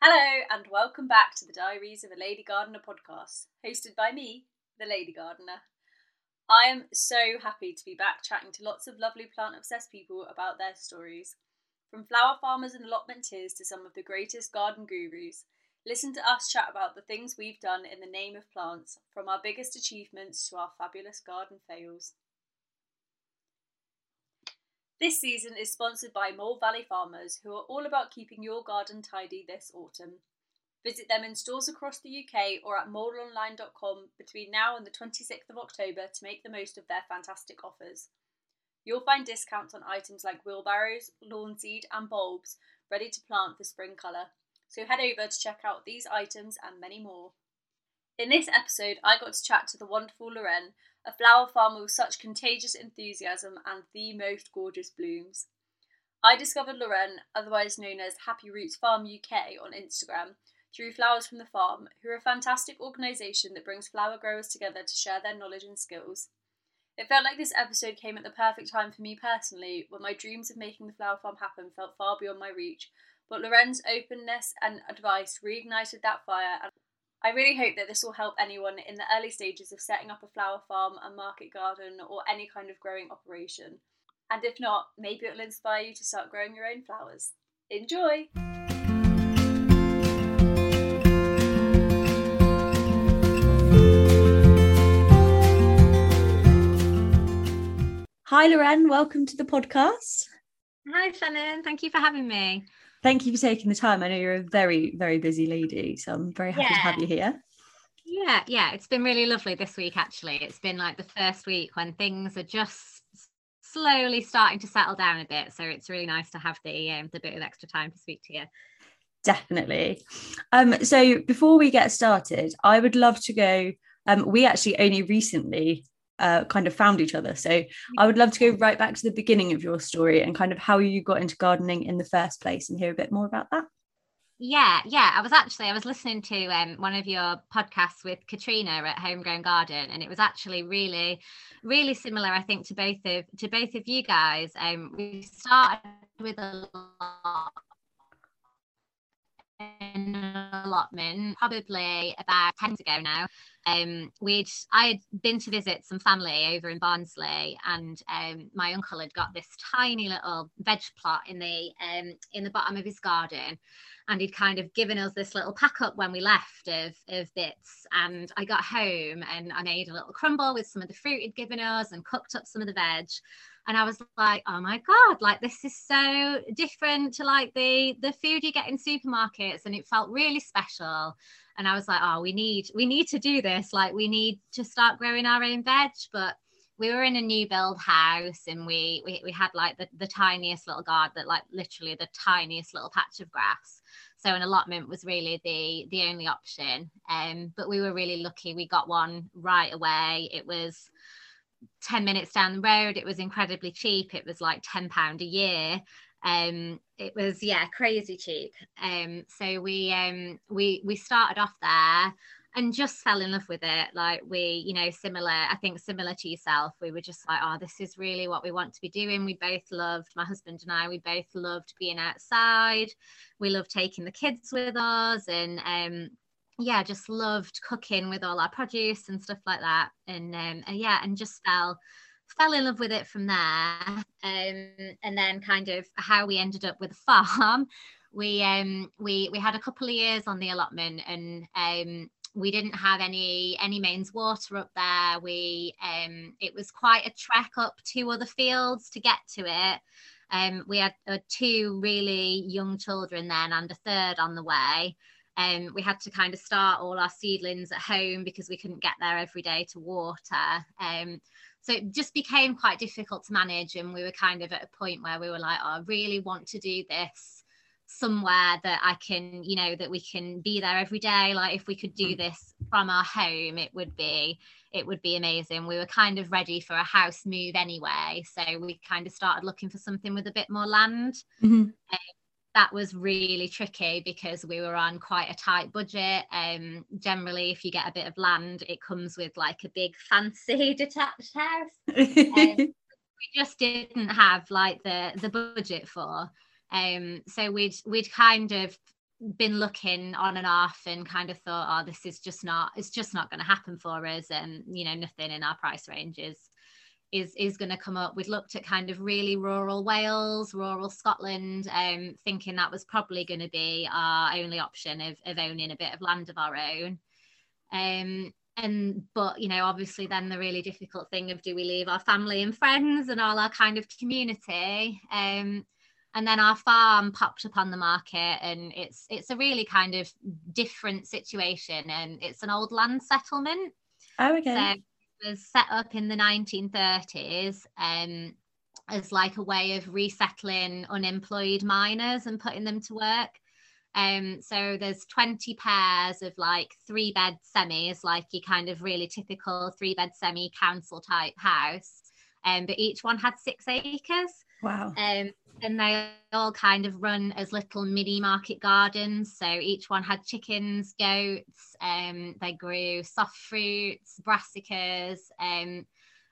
Hello, and welcome back to the Diaries of a Lady Gardener podcast, hosted by me, the Lady Gardener. I am so happy to be back chatting to lots of lovely plant obsessed people about their stories. From flower farmers and allotmenteers to some of the greatest garden gurus, listen to us chat about the things we've done in the name of plants, from our biggest achievements to our fabulous garden fails. This season is sponsored by Mole Valley Farmers, who are all about keeping your garden tidy this autumn. Visit them in stores across the UK or at moleonline.com between now and the 26th of October to make the most of their fantastic offers. You'll find discounts on items like wheelbarrows, lawn seed, and bulbs ready to plant for spring colour. So head over to check out these items and many more. In this episode, I got to chat to the wonderful Lorraine, a flower farmer with such contagious enthusiasm and the most gorgeous blooms. I discovered Lorraine, otherwise known as Happy Roots Farm UK, on Instagram through Flowers from the Farm, who are a fantastic organisation that brings flower growers together to share their knowledge and skills. It felt like this episode came at the perfect time for me personally, when my dreams of making the flower farm happen felt far beyond my reach, but Lorraine's openness and advice reignited that fire and I really hope that this will help anyone in the early stages of setting up a flower farm, a market garden, or any kind of growing operation. And if not, maybe it'll inspire you to start growing your own flowers. Enjoy! Hi, Lorraine. Welcome to the podcast. Hi, Shannon. Thank you for having me thank you for taking the time. I know you're a very, very busy lady, so I'm very happy yeah. to have you here. Yeah, yeah, it's been really lovely this week actually. It's been like the first week when things are just slowly starting to settle down a bit. So it's really nice to have the um, the bit of extra time to speak to you. Definitely. Um, so before we get started, I would love to go. Um, we actually only recently uh, kind of found each other. So I would love to go right back to the beginning of your story and kind of how you got into gardening in the first place and hear a bit more about that. Yeah, yeah. I was actually I was listening to um, one of your podcasts with Katrina at Homegrown Garden, and it was actually really, really similar. I think to both of to both of you guys. Um, we started with a lot allotment probably about 10 years ago now um, we'd I had been to visit some family over in Barnsley, and um, my uncle had got this tiny little veg plot in the um, in the bottom of his garden, and he'd kind of given us this little pack up when we left of of bits. And I got home and I made a little crumble with some of the fruit he'd given us and cooked up some of the veg. And I was like, oh my god, like this is so different to like the the food you get in supermarkets, and it felt really special. And I was like, oh, we need we need to do this. Like we need to start growing our own veg, but we were in a new build house and we we, we had like the, the tiniest little garden that like literally the tiniest little patch of grass. So an allotment was really the the only option. Um but we were really lucky. We got one right away. It was 10 minutes down the road it was incredibly cheap. It was like 10 pound a year. Um it was yeah crazy cheap. Um so we um we we started off there and just fell in love with it. Like we you know similar i think similar to yourself we were just like oh this is really what we want to be doing. We both loved my husband and i we both loved being outside. We loved taking the kids with us and um yeah just loved cooking with all our produce and stuff like that and um yeah and just fell fell in love with it from there. Um, and then kind of how we ended up with a farm. We um we we had a couple of years on the allotment and um we didn't have any any mains water up there. We um it was quite a trek up two other fields to get to it. Um, we had uh, two really young children then and a third on the way. Um, we had to kind of start all our seedlings at home because we couldn't get there every day to water. Um, so it just became quite difficult to manage and we were kind of at a point where we were like oh, i really want to do this somewhere that i can you know that we can be there every day like if we could do mm. this from our home it would be it would be amazing we were kind of ready for a house move anyway so we kind of started looking for something with a bit more land mm-hmm. um, that was really tricky because we were on quite a tight budget. Um, generally, if you get a bit of land, it comes with like a big fancy detached house. um, we just didn't have like the the budget for. Um, so we'd we'd kind of been looking on and off and kind of thought, oh, this is just not, it's just not going to happen for us. And, you know, nothing in our price ranges is is going to come up. We'd looked at kind of really rural Wales, rural Scotland, um, thinking that was probably going to be our only option of, of owning a bit of land of our own. Um, and but you know, obviously, then the really difficult thing of do we leave our family and friends and all our kind of community? Um, and then our farm popped up on the market and it's it's a really kind of different situation and it's an old land settlement oh okay so was set up in the 1930s um, as like a way of resettling unemployed miners and putting them to work. Um, so there's 20 pairs of like three bed semis like your kind of really typical three bed semi council type house. Um, but each one had six acres. Wow. Um, and they all kind of run as little mini market gardens. So each one had chickens, goats, um, they grew soft fruits, brassicas, um,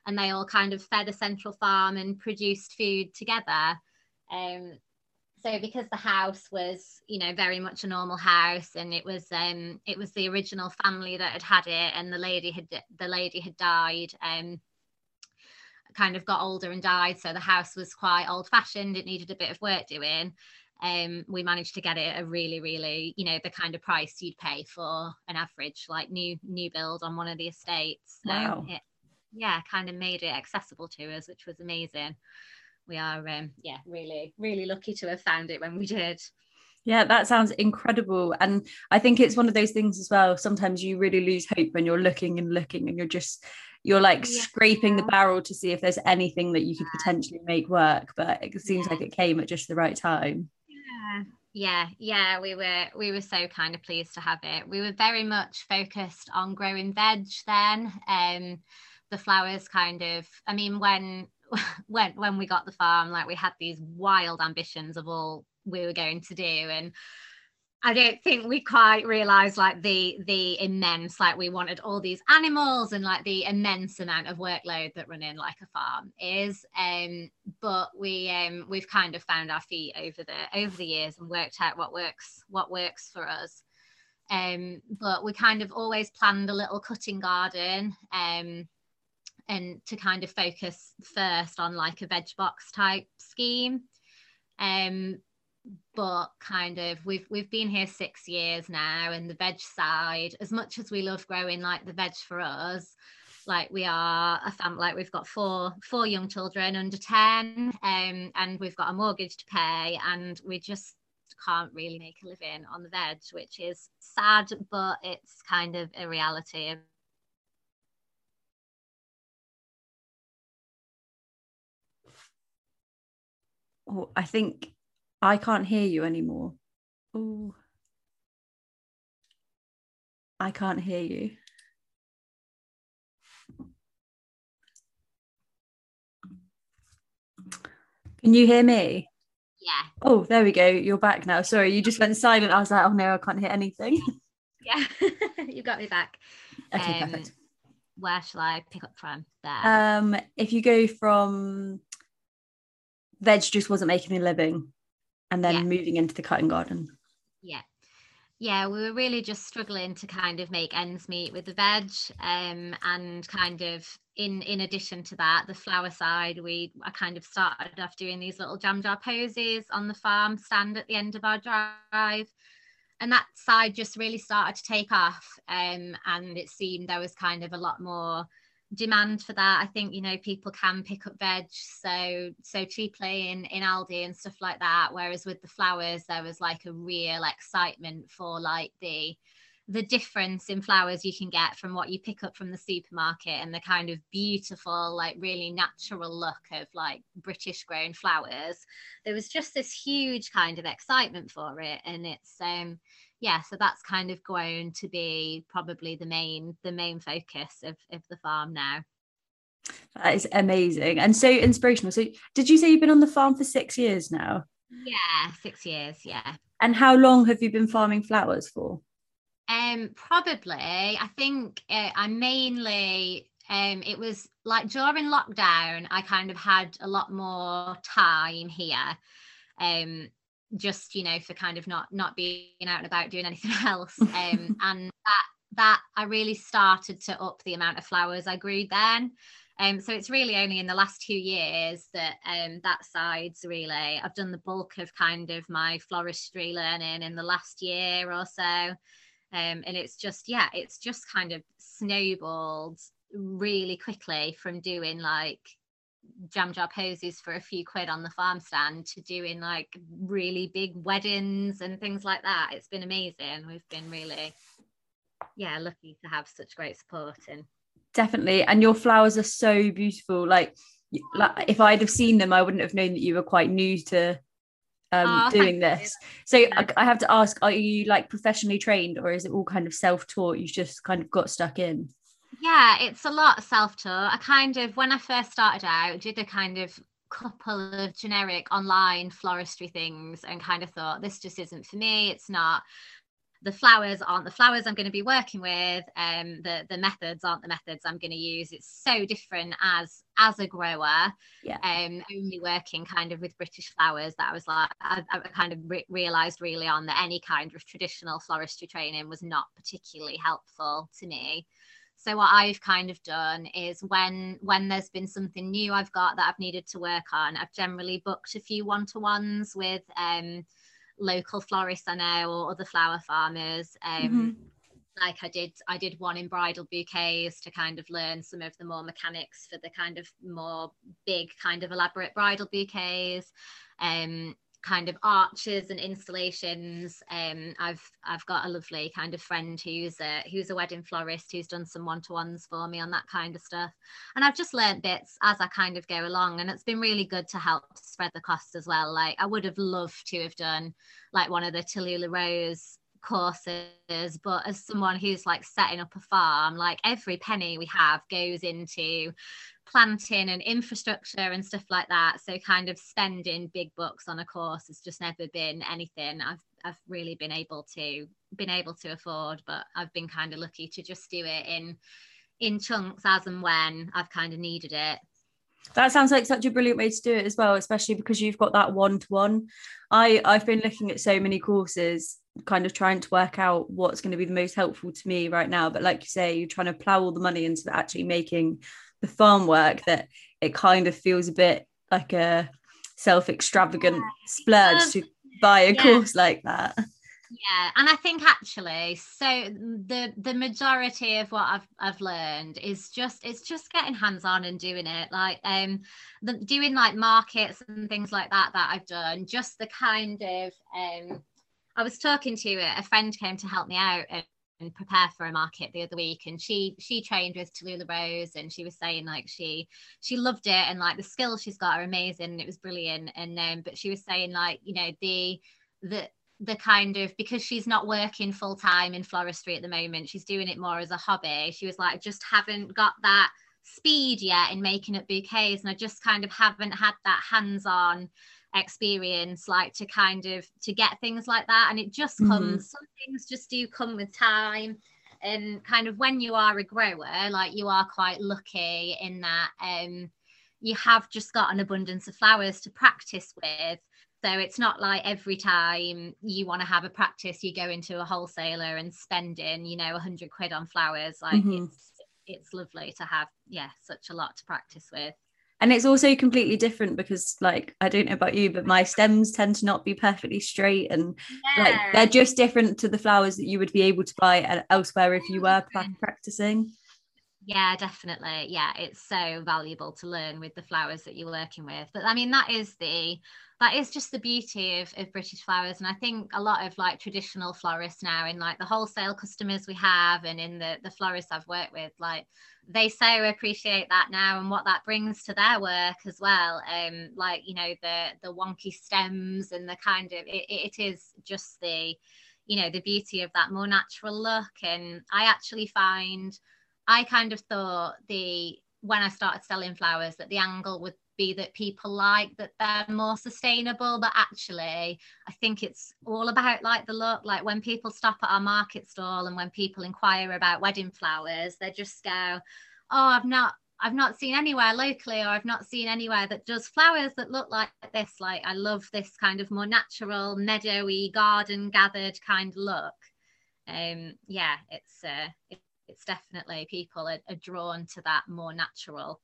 and they all kind of fed a central farm and produced food together. Um, so because the house was, you know, very much a normal house, and it was um, it was the original family that had had it, and the lady had the lady had died. Um, kind of got older and died. So the house was quite old fashioned. It needed a bit of work doing. Um, we managed to get it a really, really, you know, the kind of price you'd pay for an average like new new build on one of the estates. So wow. it, yeah, kind of made it accessible to us, which was amazing. We are, um, yeah, really, really lucky to have found it when we did. Yeah, that sounds incredible. And I think it's one of those things as well. Sometimes you really lose hope when you're looking and looking and you're just you're like yeah. scraping the barrel to see if there's anything that you could potentially make work but it seems yeah. like it came at just the right time yeah yeah yeah we were we were so kind of pleased to have it we were very much focused on growing veg then um the flowers kind of i mean when when when we got the farm like we had these wild ambitions of all we were going to do. And I don't think we quite realized like the the immense like we wanted all these animals and like the immense amount of workload that running like a farm is. Um but we um we've kind of found our feet over the over the years and worked out what works what works for us. Um but we kind of always planned a little cutting garden um and to kind of focus first on like a veg box type scheme. Um but kind of we've we've been here six years now and the veg side as much as we love growing like the veg for us like we are a family like we've got four four young children under 10 um, and we've got a mortgage to pay and we just can't really make a living on the veg which is sad but it's kind of a reality. Oh, I think I can't hear you anymore. Oh, I can't hear you. Can you hear me? Yeah. Oh, there we go. You're back now. Sorry, you just went silent. I was like, oh no, I can't hear anything. Yeah, you got me back. Okay, um, perfect. Where shall I pick up from there? Um, if you go from veg just wasn't making a living and then yeah. moving into the cutting garden. Yeah. Yeah, we were really just struggling to kind of make ends meet with the veg. Um, and kind of in in addition to that, the flower side, we I kind of started off doing these little jam jar posies on the farm stand at the end of our drive. And that side just really started to take off. Um, and it seemed there was kind of a lot more demand for that. I think you know people can pick up veg so so cheaply in in Aldi and stuff like that. Whereas with the flowers, there was like a real excitement for like the the difference in flowers you can get from what you pick up from the supermarket and the kind of beautiful like really natural look of like british grown flowers there was just this huge kind of excitement for it and it's um yeah, so that's kind of grown to be probably the main the main focus of, of the farm now. That is amazing and so inspirational. So did you say you've been on the farm for six years now? Yeah, six years, yeah. And how long have you been farming flowers for? Um, probably. I think uh, I mainly um it was like during lockdown i kind of had a lot more time here um just you know for kind of not not being out and about doing anything else um and that that I really started to up the amount of flowers I grew then um, so it's really only in the last two years that um, that side's really I've done the bulk of kind of my floristry learning in the last year or so. Um, and it's just yeah, it's just kind of snowballed really quickly from doing like jam jar posies for a few quid on the farm stand to doing like really big weddings and things like that. It's been amazing. We've been really yeah lucky to have such great support and definitely. And your flowers are so beautiful. Like, like if i'd have seen them i wouldn't have known that you were quite new to um, oh, doing this. so I, I, have to ask are you like professionally trained or is it all kind of self-taught? You just kind of got stuck in yeah it's a lot self-taught i kind of when i first started out did a kind of couple of generic online floristry things and kind of thought this just isn't for me it's not the flowers aren't the flowers I'm going to be working with. Um, the the methods aren't the methods I'm going to use. It's so different as as a grower. Yeah. Um, only working kind of with British flowers that I was like I, I kind of re- realized really on that any kind of traditional floristry training was not particularly helpful to me. So what I've kind of done is when when there's been something new I've got that I've needed to work on, I've generally booked a few one to ones with um local florists I know or other flower farmers. Um, mm-hmm. Like I did, I did one in bridal bouquets to kind of learn some of the more mechanics for the kind of more big, kind of elaborate bridal bouquets. Um, kind of arches and installations. Um, I've I've got a lovely kind of friend who's a who's a wedding florist who's done some one to ones for me on that kind of stuff, and I've just learned bits as I kind of go along, and it's been really good to help spread the cost as well. Like I would have loved to have done like one of the Tallulah Rose courses but as someone who's like setting up a farm like every penny we have goes into planting and infrastructure and stuff like that. So kind of spending big bucks on a course has just never been anything I've I've really been able to been able to afford, but I've been kind of lucky to just do it in in chunks as and when I've kind of needed it. That sounds like such a brilliant way to do it as well, especially because you've got that one to one. I I've been looking at so many courses, kind of trying to work out what's going to be the most helpful to me right now. But like you say, you're trying to plow all the money into actually making the farm work that it kind of feels a bit like a self extravagant yeah. splurge um, to buy a yeah. course like that yeah and i think actually so the the majority of what i've i've learned is just it's just getting hands on and doing it like um the, doing like markets and things like that that i've done just the kind of um i was talking to a, friend came to help me out and and prepare for a market the other week and she she trained with Tallulah Rose and she was saying like she she loved it and like the skills she's got are amazing and it was brilliant. And um but she was saying like you know the the the kind of because she's not working full time in floristry at the moment she's doing it more as a hobby she was like just haven't got that speed yet in making up bouquets and I just kind of haven't had that hands on experience like to kind of to get things like that and it just mm-hmm. comes mm-hmm. some things just do come with time and kind of when you are a grower like you are quite lucky in that um you have just got an abundance of flowers to practice with so it's not like every time you want to have a practice you go into a wholesaler and spending you know 100 quid on flowers like mm-hmm. it's it's lovely to have yeah such a lot to practice with and it's also completely different because like i don't know about you but my stems tend to not be perfectly straight and yeah. like they're just different to the flowers that you would be able to buy elsewhere if you were practicing yeah definitely. Yeah it's so valuable to learn with the flowers that you're working with. But i mean that is the that is just the beauty of, of british flowers. And i think a lot of like traditional florists now in like the wholesale customers we have and in the the florists i've worked with like they so appreciate that now and what that brings to their work as well. Um like you know the the wonky stems and the kind of it, it is just the you know the beauty of that more natural look. And i actually find i kind of thought the when i started selling flowers that the angle would be that people like that they're more sustainable but actually i think it's all about like the look like when people stop at our market stall and when people inquire about wedding flowers they just go oh i've not I've not seen anywhere locally or I've not seen anywhere that does flowers that look like this. Like I love this kind of more natural, meadowy, garden gathered kind of look. Um, yeah, it's uh, it's definitely people are, are drawn to that more natural.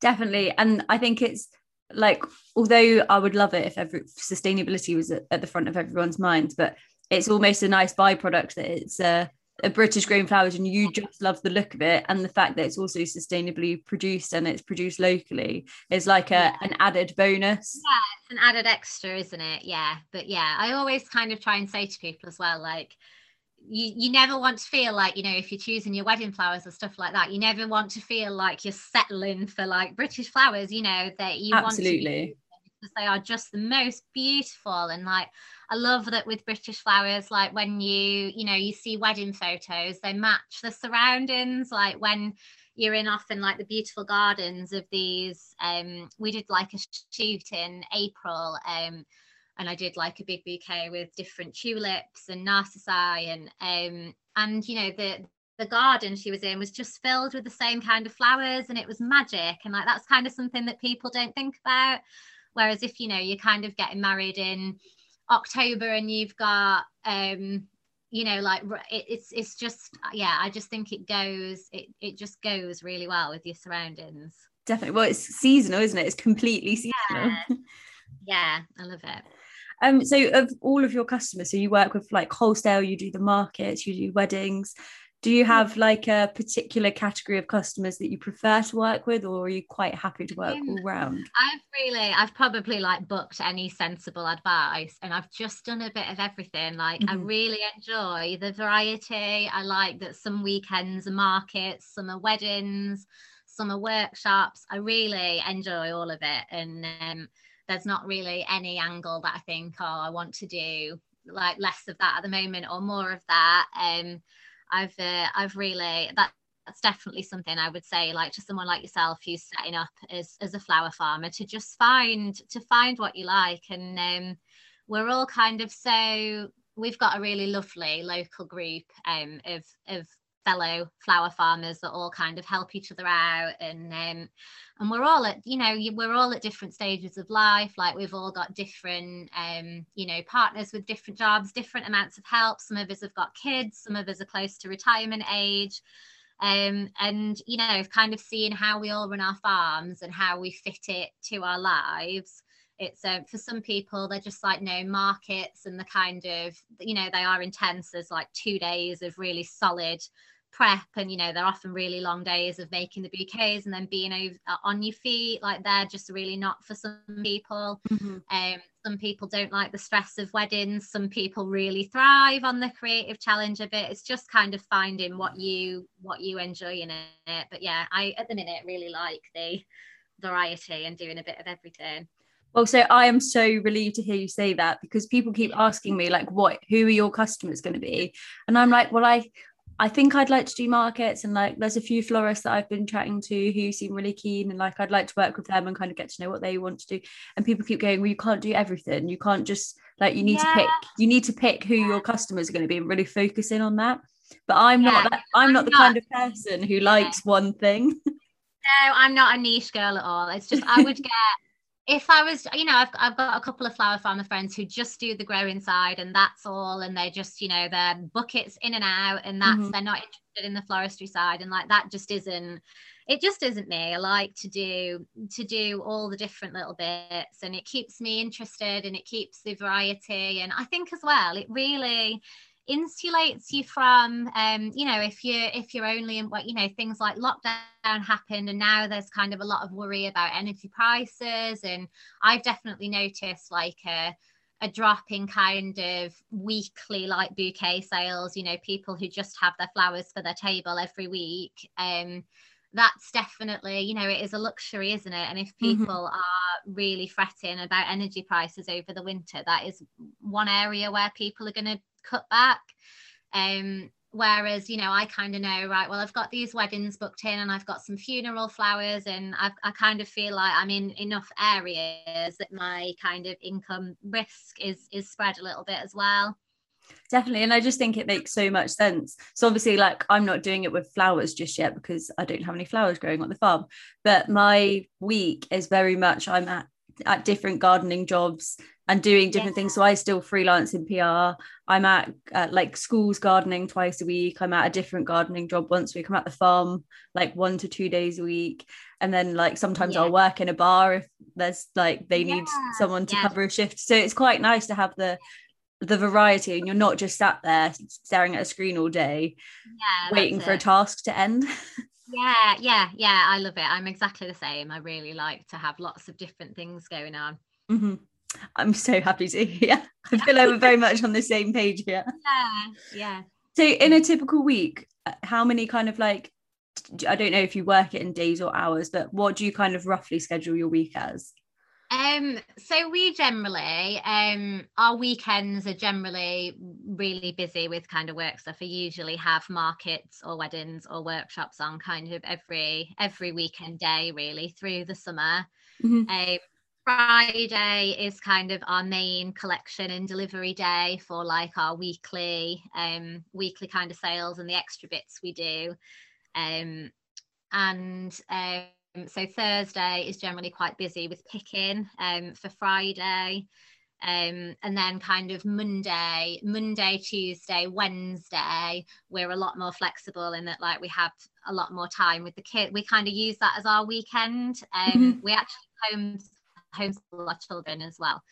Definitely, and I think it's like although I would love it if every sustainability was at, at the front of everyone's mind, but it's almost a nice byproduct that it's uh, a British grown flowers and you just love the look of it and the fact that it's also sustainably produced and it's produced locally is like a, yeah. an added bonus. Yeah, it's an added extra, isn't it? Yeah. But yeah, I always kind of try and say to people as well, like, you, you never want to feel like you know if you're choosing your wedding flowers or stuff like that you never want to feel like you're settling for like british flowers you know that you absolutely because they are just the most beautiful and like I love that with British flowers, like when you, you know, you see wedding photos, they match the surroundings. Like when you're in often like the beautiful gardens of these. Um, we did like a shoot in April, um, and I did like a big bouquet with different tulips and narcissi, and um, and you know the the garden she was in was just filled with the same kind of flowers, and it was magic. And like that's kind of something that people don't think about. Whereas if you know you're kind of getting married in October and you've got um you know like it, it's it's just yeah I just think it goes it it just goes really well with your surroundings. Definitely. Well, it's seasonal, isn't it? It's completely seasonal. Yeah, yeah I love it. Um, so of all of your customers, so you work with like wholesale, you do the markets, you do weddings. Do you have like a particular category of customers that you prefer to work with or are you quite happy to work um, all round? I've really i've probably like booked any sensible advice and i've just done a bit of everything. Like mm-hmm. i really enjoy the variety. I like that some weekends are markets some are weddings some are workshops. I really enjoy all of it and um, there's not really any angle that i think oh i want to do like less of that at the moment or more of that. Um I've uh, I've really that that's definitely something I would say like to someone like yourself who's setting up as as a flower farmer to just find to find what you like. And um, we're all kind of so we've got a really lovely local group um, of of fellow flower farmers that all kind of help each other out and um, and we're all at you know we're all at different stages of life like we've all got different um, you know partners with different jobs different amounts of help. Some of us have got kids some of us are close to retirement age. Um, and you know kind of seeing how we all run our farms and how we fit it to our lives it's uh, for some people they're just like no markets and the kind of you know they are intense as like two days of really solid prep and you know they're often really long days of making the bouquets and then being over, uh, on your feet like they're just really not for some people. Mm-hmm. um some people don't like the stress of weddings. Some people really thrive on the creative challenge of it. It's just kind of finding what you what you enjoy in it. But yeah i at the minute really like the variety and doing a bit of everything well, so I am so relieved to hear you say that because people keep asking me like, what, who are your customers going to be? And I'm like, well, I, I think I'd like to do markets and like there's a few florists that I've been chatting to who seem really keen and like I'd like to work with them and kind of get to know what they want to do. And people keep going, well, you can't do everything. You can't just like you need yeah. to pick, you need to pick who your customers are going to be and really focus in on that. But I'm yeah. not that I'm, not the kind of person who likes one thing. No, I'm not a niche girl at all. It's just I would get if I was, you know, I've, I've got a couple of flower farmer friends who just do the growing side and that's all. And they're just, you know, they're buckets in and out and that's, mm-hmm. they're not interested in the floristry side. And like that just isn't, it just isn't me. I like to do, to do all the different little bits and it keeps me interested and it keeps the variety. And I think as well, it really, insulates you from um you know if you're if you're only in what you know things like lockdown happened and now there's kind of a lot of worry about energy prices and i've definitely noticed like a a drop in kind of weekly like bouquet sales you know people who just have their flowers for their table every week um that's definitely you know it is a luxury isn't it and if mm-hmm. people mm-hmm. are really fretting about energy prices over the winter that is one area where people are going to cut back. Um, whereas you know i kind of know right well i've got these weddings booked in and i've got some funeral flowers and I've, i kind of feel like i'm in enough areas that my kind of income risk is is spread a little bit as well definitely and i just think it makes so much sense so obviously like i'm not doing it with flowers just yet because i don't have any flowers growing on the farm but my week is very much i'm at at different gardening jobs and doing different yeah. things. So i still freelance in pr i'm at uh, like schools gardening twice a week. I'm at a different gardening job once a week. I'm at the farm like one to two days a week. And then like sometimes yeah. i'll work in a bar if there's like they need yeah. someone to cover a shift. So it's quite nice to have the the variety and you're not just sat there staring at a screen all day yeah, waiting for it. a task to end. Yeah yeah yeah i love it. I'm exactly the same. I really like to have lots of different things going on. Mm-hmm. I'm so happy to hear i feel like we're very much on the same page here yeah yeah so in a typical week uh, how many kind of like i don't know if you work it in days or hours but what do you kind of roughly schedule your week as um, so we generally, um, our weekends are generally really busy with kind of work stuff. We usually have markets or weddings or workshops on kind of every every weekend day, really through the summer. Mm-hmm. Um, Friday is kind of our main collection and delivery day for like our weekly, um, weekly kind of sales and the extra bits we do. Um, and um, so Thursday is generally quite busy with picking um, for Friday. Um, and then kind of Monday, Monday, Tuesday, Wednesday, we're a lot more flexible in that like we have a lot more time with the kid. We kind of use that as our weekend. Um, mm-hmm. We actually home homeschool our children as well.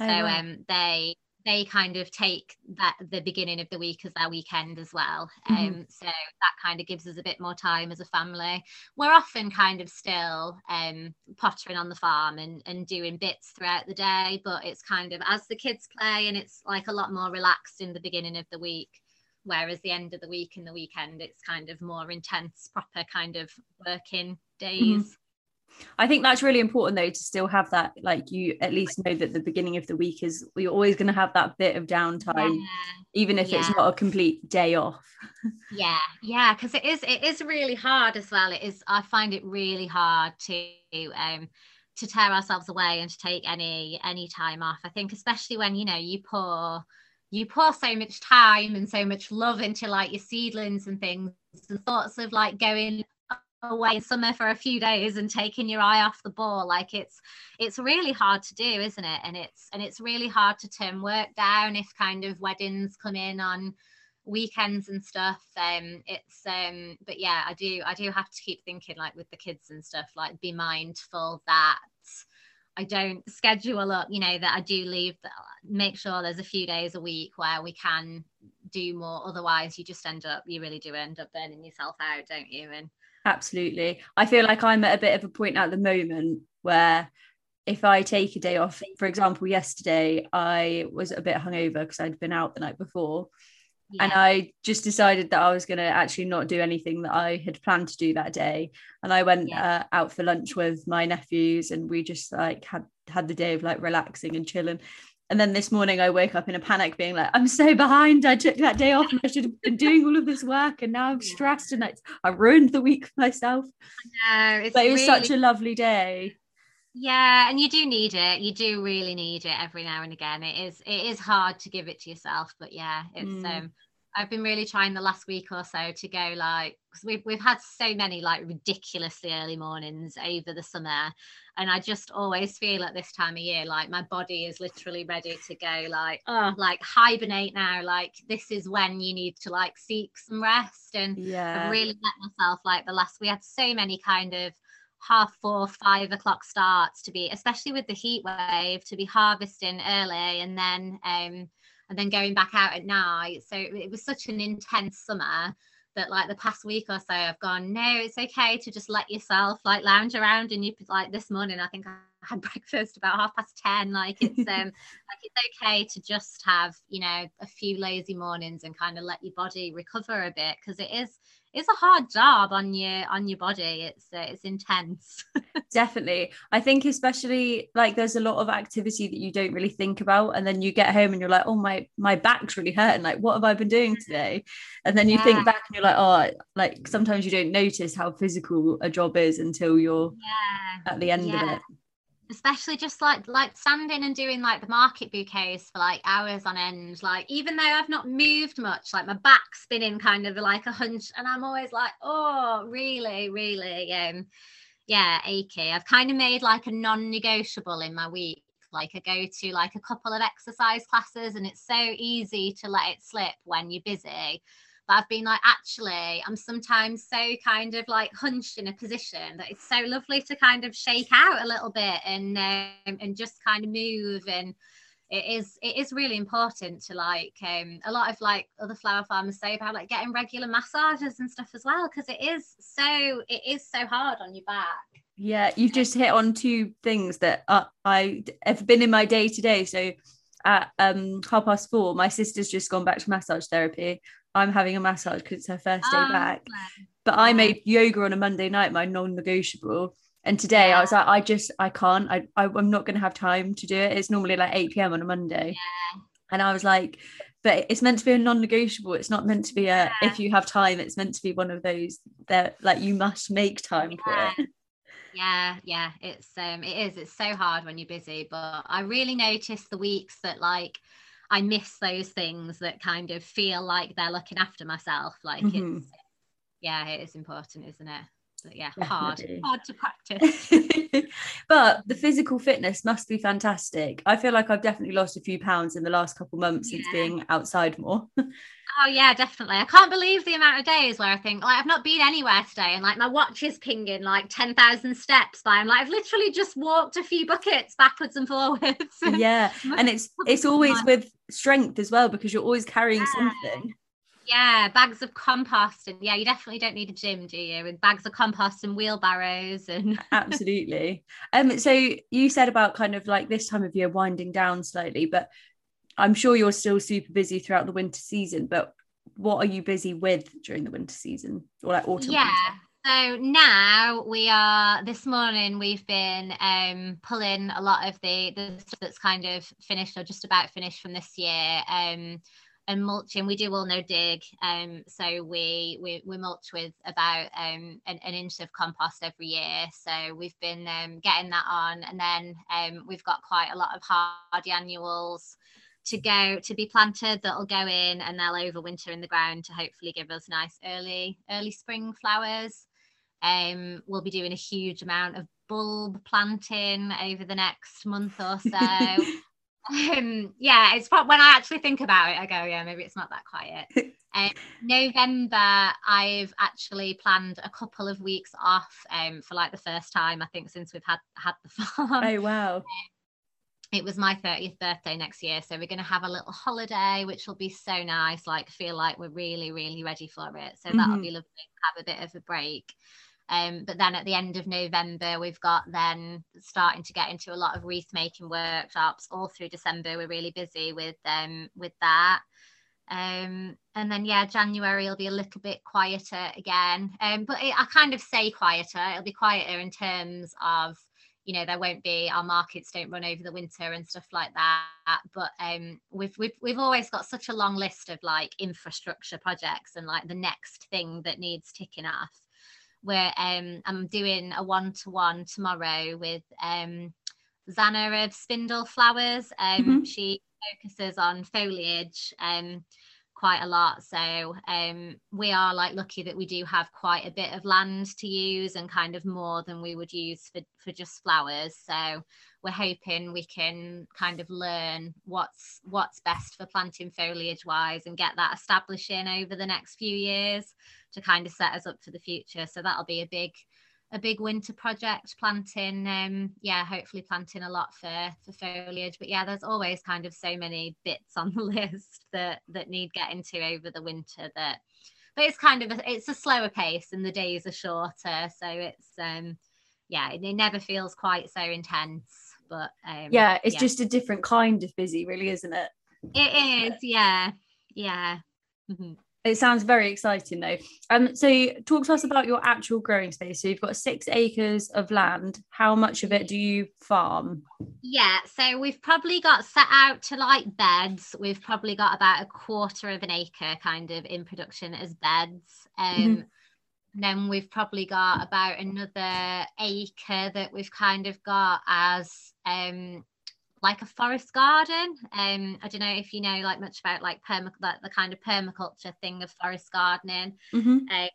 Oh, so um, they they kind of take that the beginning of the week as their weekend as well. Mm-hmm. Um, so that kind of gives us a bit more time as a family. We're often kind of still um, pottering on the farm and, and doing bits throughout the day, but it's kind of as the kids play and it's like a lot more relaxed in the beginning of the week. Whereas the end of the week and the weekend, it's kind of more intense, proper kind of working mm-hmm. days. Mm-hmm. I think that's really important though to still have that like you at least know that the beginning of the week is you're always going to have that bit of downtime yeah. even if yeah. it's not a complete day off. yeah. Yeah, because it is it is really hard as well. It is I find it really hard to um to tear ourselves away and to take any any time off. I think especially when you know you pour you pour so much time and so much love into like your seedlings and things and thoughts of like going away in summer for a few days and taking your eye off the ball like it's it's really hard to do isn't it and it's and it's really hard to turn work down if kind of weddings come in on weekends and stuff um it's um but yeah i do i do have to keep thinking like with the kids and stuff like be mindful that I don't schedule up, you know, that I do leave, make sure there's a few days a week where we can do more. Otherwise, you just end up, you really do end up burning yourself out, don't you? And Absolutely. I feel like I'm at a bit of a point at the moment where if I take a day off, for example, yesterday I was a bit hungover because I'd been out the night before. Yeah. And I just decided that I was going to actually not do anything that I had planned to do that day. And I went yeah. uh, out for lunch with my nephews, and we just like had had the day of like relaxing and chilling. And then this morning I woke up in a panic, being like, I'm so behind. I took that day off and I should have been doing all of this work. And now I'm stressed and I, I ruined the week for myself. No, but it was really... such a lovely day. Yeah, and you do need it. You do really need it every now and again. It is it is hard to give it to yourself, but yeah, it's mm. um I've been really trying the last week or so to go like because we've we've had so many like ridiculously early mornings over the summer, and I just always feel at this time of year like my body is literally ready to go like oh like hibernate now. Like this is when you need to like seek some rest, and yeah, I've really let myself like the last we had so many kind of half four five o'clock starts to be especially with the heat wave to be harvesting early and then um and then going back out at night. So it was such an intense summer that like the past week or so I've gone, no, it's okay to just let yourself like lounge around and you like this morning I think I had breakfast about half past 10 like it's um like it's okay to just have you know a few lazy mornings and kind of let your body recover a bit because it is it's a hard job on your on your body. It's uh, it's intense. Definitely. I think especially like there's a lot of activity that you don't really think about and then you get home and you're like oh my my back's really hurting. Like what have i been doing today? And then you yeah. think back and you're like oh like sometimes you don't notice how physical a job is until you're yeah. at the end yeah. of it especially just like like standing and doing like the market bouquets for like hours on end like even though i've not moved much like my back's spinning kind of like a hunch and i'm always like oh really really um yeah achy. I've kind of made like a non-negotiable in my week like i go to like a couple of exercise classes and it's so easy to let it slip when you're busy but I've been like, actually, I'm sometimes so kind of like hunched in a position that it's so lovely to kind of shake out a little bit and um, and just kind of move and it is it is really important to like um a lot of like other flower farmers say about like getting regular massages and stuff as well because it is so it is so hard on your back. Yeah you've just hit on two things that uh, i have been in my day to day. So at um half past four my sister's just gone back to massage therapy I'm having a massage because it's her first day oh, back. But I made yoga on a Monday night, my non-negotiable. And today yeah. I was like, I just I can't. I, I am not gonna have time to do it. It's normally like 8 p.m. on a Monday. Yeah. And I was like, but it's meant to be a non-negotiable. It's not meant to be a yeah. if you have time, it's meant to be one of those that like you must make time for it. Yeah, yeah. It's um it is, it's so hard when you're busy. But I really noticed the weeks that like I miss those things that kind of feel like they're looking after myself. Like mm-hmm. it's yeah, it is important, isn't it? But yeah, Definitely. hard, hard to practice. but the physical fitness must be fantastic. I feel like I've definitely lost a few pounds in the last couple months yeah. since being outside more. Oh yeah, definitely. I can't believe the amount of days where I think like I've not been anywhere today, and like my watch is pinging like ten thousand steps by. I'm like I've literally just walked a few buckets backwards and forwards. yeah, and it's it's always with strength as well because you're always carrying yeah. something. Yeah, bags of compost, and yeah, you definitely don't need a gym, do you? With bags of compost and wheelbarrows, and absolutely. Um, so you said about kind of like this time of year winding down slightly, but I'm sure you're still super busy throughout the winter season, but what are you busy with during the winter season or like autumn? Yeah. Winter? So now we are this morning we've been um, pulling a lot of the the stuff that's kind of finished or just about finished from this year. Um, and mulching we do all no dig um so we we, we mulch with about um an, an, inch of compost every year so we've been um, getting that on and then um we've got quite a lot of hardy annuals to go to be planted that'll go in and they'll overwinter in the ground to hopefully give us nice early early spring flowers. Um we'll be doing a huge amount of bulb planting over the next month or so. Um yeah it's when i actually think about it i go yeah maybe it's not that quiet. Um, november i've actually planned a couple of weeks off um for like the first time i think since we've had had the farm. Oh wow. Um, it was my 30th birthday next year so we're going to have a little holiday which will be so nice like feel like we're really really ready for it so mm-hmm. that'll be lovely to have a bit of a break um, but then at the end of November, we've got then starting to get into a lot of wreath making workshops all through December. We're really busy with um with that. Um, and then yeah, January will be a little bit quieter again. Um, but it, I kind of say quieter. It'll be quieter in terms of you know there won't be our markets don't run over the winter and stuff like that but um we've we've, we've always got such a long list of like infrastructure projects and like the next thing that needs ticking off where um i'm doing a one-to-one tomorrow with um Zana of Spindle Flowers. Um, mm-hmm. She focuses on foliage. Um, quite a lot. So um, we are like lucky that we do have quite a bit of land to use and kind of more than we would use for, for just flowers. So we're hoping we can kind of learn what's what's best for planting foliage wise and get that establishing over the next few years to kind of set us up for the future. So that'll be a big a big winter project planting um yeah hopefully planting a lot for for foliage but yeah there's always kind of so many bits on the list that that need getting to over the winter that but it's kind of a, it's a slower pace and the days are shorter so it's um yeah it, it never feels quite so intense but um yeah it's yeah. just a different kind of busy really isn't it it is yeah yeah mm-hmm. It sounds very exciting though. Um, so talk to us about your actual growing space. So you've got six acres of land. How much of it do you farm? Yeah, so we've probably got set out to like beds. We've probably got about a quarter of an acre kind of in production as beds. Um, mm-hmm. And then we've probably got about another acre that we've kind of got as um like a forest garden. Um, I don't know if you know like much about like perma like the kind of permaculture thing of forest gardening. Mm-hmm. Uh,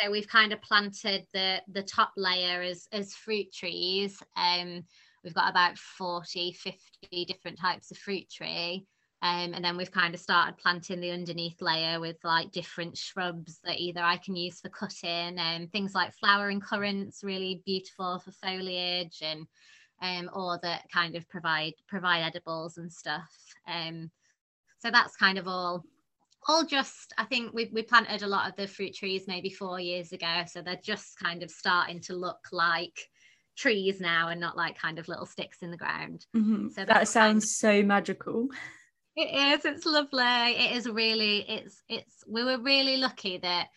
so we've kind of planted the the top layer as as fruit trees. Um, we've got about 40, 50 different types of fruit tree. Um, and then we've kind of started planting the underneath layer with like different shrubs that either I can use for cutting and um, things like flowering currants, really beautiful for foliage and um, or that kind of provide provide edibles and stuff. Um, so that's kind of all all just I think we we planted a lot of the fruit trees maybe four years ago, so they're just kind of starting to look like trees now and not like kind of little sticks in the ground. Mm-hmm. So that sounds kind so magical. it is. It's lovely. It is really. It's. It's. We were really lucky that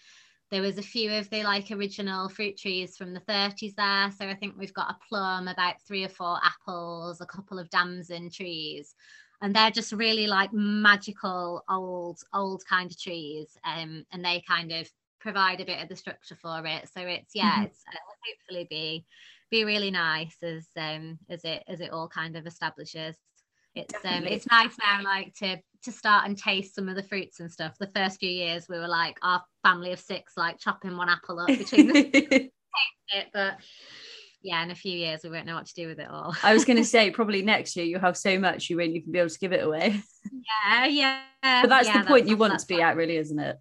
there was a few of the like original fruit trees from the 30s there. So I think we've got a plum, about three or four apples, a couple of damson trees, and they're just really like magical old old kind of trees. Um, and they kind of provide a bit of the structure for it. So it's yeah, Mhm. it's uh, hopefully be be really nice as um as it as it all kind of establishes it's um it's nice now like to to start and taste some of the fruits and stuff the first few years we were like our family of six like chopping one apple up between the it but yeah in a few years we won't know what to do with it all I was going to say probably next year you'll have so much you won't even be able to give it away. yeah yeah But that's yeah, the point you want to be at, really, isn't it?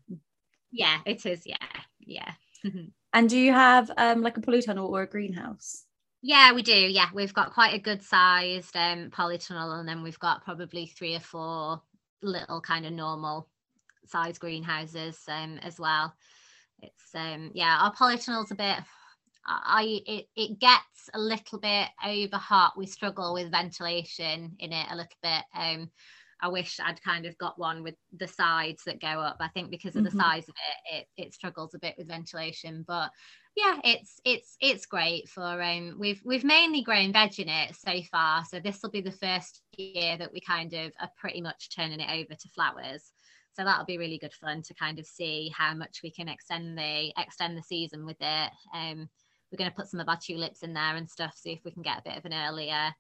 yeah it is yeah yeah And do you have um like a polytunnel or a greenhouse? Yeah, we do. Yeah, we've got quite a good sized um, polytunnel, and then we've got probably three or four little kind of normal size greenhouses um, as well. It's um, yeah, our polytunnel's a bit. I it it gets a little bit over hot. We struggle with ventilation in it a little bit. Um, I wish I'd kind of got one with the sides that go up. I think because of the size of it, it it struggles a bit with ventilation, but yeah it's it's it's great for um we've we've mainly grown veg in it so far so this will be the first year that we kind of are pretty much turning it over to flowers. So that'll be really good fun to kind of see how much we can extend the extend the season with it. Um we're going to put some of our tulips in there and stuff see if we can get a bit of an earlier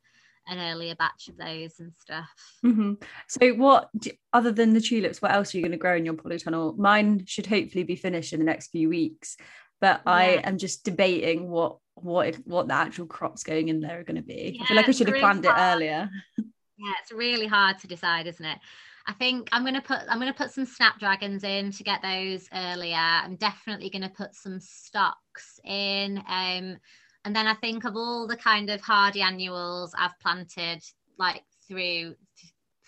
an earlier batch of those and stuff. Hmm So, what other than the tulips, what else are you going to grow in your polytunnel? Mine should hopefully be finished in the next few weeks, but I am just debating what what what the actual crops going in there are going to be. I feel like I should have really planned it earlier. Yeah, it's really hard to decide, isn't it? I think I'm gonna put I'm gonna put some snapdragons in to get those earlier. I'm definitely gonna put some stocks in. Um, and then I think of all the kind of hardy annuals I've planted like through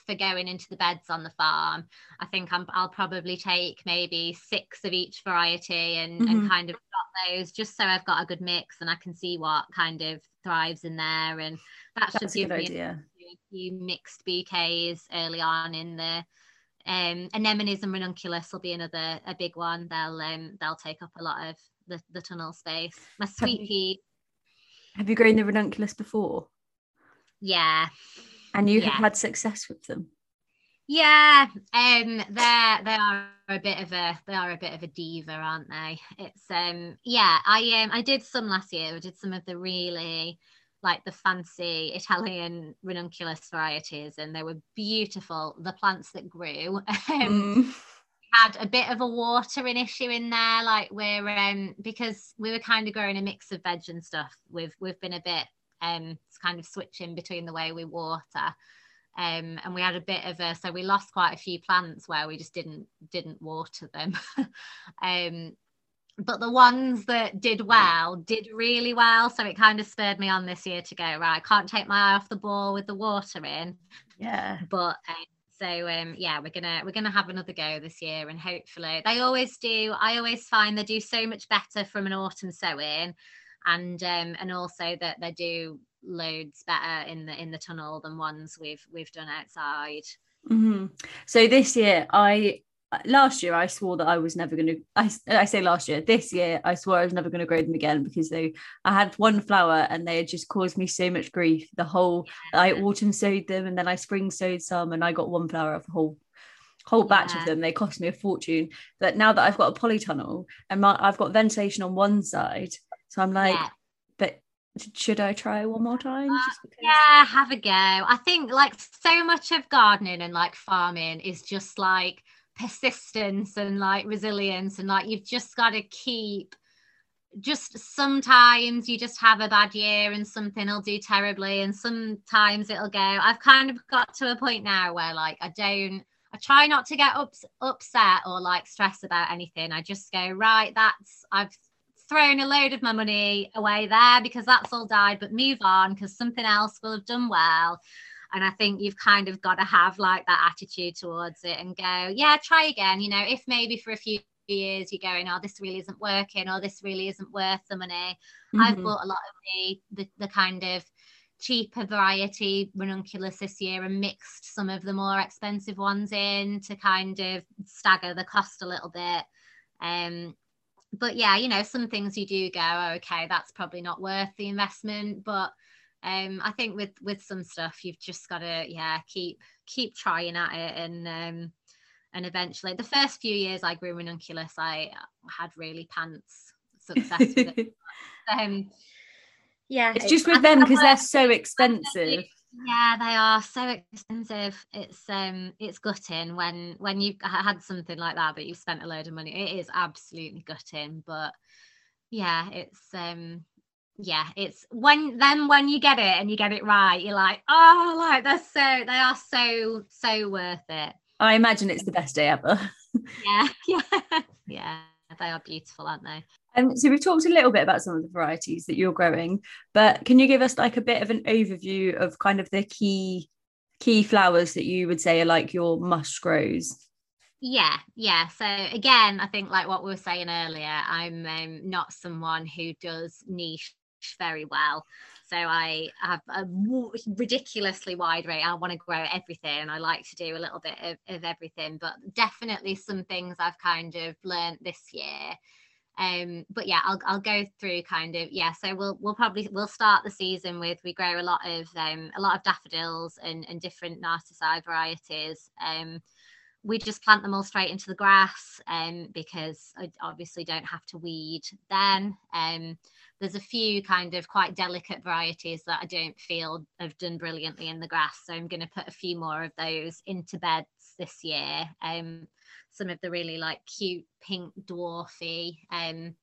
for going into the beds on the farm. I think I'm, I'll probably take maybe six of each variety and, Mhm. and kind of got those just so I've got a good mix and I can see what kind of thrives in there. And that should That's a give good me idea. a few mixed bouquets early on in the um anemones and ranunculus will be another a big one they'll um they'll take up a lot of the, the tunnel space my sweet pea Have you grown the ranunculus before? yeah And you Yeah. have had success with them? yeah um they're they are a bit of a they are a bit of a diva aren't they it's um yeah i um i did some last year i did some of the really like the fancy Italian ranunculus varieties, and they were beautiful. The plants that grew. Um, Mm. had a bit of a watering issue in there like we're um because we were kind of growing a mix of veg and stuff we've we've been a bit um kind of switching between the way we water. Um and we had a bit of a so we lost quite a few plants where we just didn't didn't water them. Um but the ones that did well did really well. So it kind of spurred me on this year to go right I can't take my eye off the ball with the watering Yeah. but um, so um yeah we're gonna we're gonna have another go this year and hopefully they always do i always find they do so much better from an autumn sowing and um and also that they do loads better in the in the tunnel than ones we've we've done outside Mhm. So this year, I last year I swore that I was never going to. I I say last year. This year, I swore I was never going to grow them again because they. I had one flower and they had just caused me so much grief. The whole I autumn sowed them and then I spring sowed some and I got one flower of the whole whole batch yeah. of them. They cost me a fortune. But now that I've got a polytunnel and my, I've got ventilation on one side, so I'm like, yeah. but should I try one more time? Uh, yeah, have a go. I think like so much of gardening and like farming is just like persistence and like resilience and like you've just got to keep just sometimes you just have a bad year and something will do terribly and sometimes it'll go i've kind of got to a point now where like i don't i try not to get ups, upset or like stress about anything i just go right that's i've thrown a load of my money away there because that's all died but move on because something else will have done well. And i think you've kind of got to have like that attitude towards it and go yeah try again. You know if maybe for a few years you're going oh this really isn't working or this really isn't worth the money. Mm-hmm. i've bought a lot of the, the the kind of cheaper variety ranunculus this year and mixed some of the more expensive ones in to kind of stagger the cost a little bit. Um but yeah you know some things you do go okay that's probably not worth the investment but um i think with with some stuff you've just got to yeah keep keep trying at it and um and eventually the first few years I grew ranunculus, I had really pants success with it. um, yeah, it's just with them because they're so expensive. Yeah, they are so expensive. It's um, it's gutting when when you had something like that, but you've spent a load of money. It is absolutely gutting, but yeah, it's um, yeah, it's when then when you get it and you get it right, you're like, oh, like they're so they are so so worth it. I imagine it's the best day ever. yeah, yeah, yeah. They are beautiful, aren't they? Um, so we've talked a little bit about some of the varieties that you're growing, but can you give us like a bit of an overview of kind of the key key flowers that you would say are like your must grows? Yeah, yeah. So again, I think like what we were saying earlier, I'm um, not someone who does niche very well. So I have a ridiculously wide range. I want to grow everything. And I like to do a little bit of, of everything, but definitely some things I've kind of learned this year. Um, but yeah, I'll I'll go through kind of yeah. So we'll we'll probably we'll start the season with we grow a lot of um a lot of daffodils and and different narcissi varieties. Um, we just plant them all straight into the grass um, because I obviously don't have to weed then. Um, there's a few kind of quite delicate varieties that I don't feel have done brilliantly in the grass. So I'm going to put a few more of those into beds this year. Um, some of the really like cute pink dwarfy um,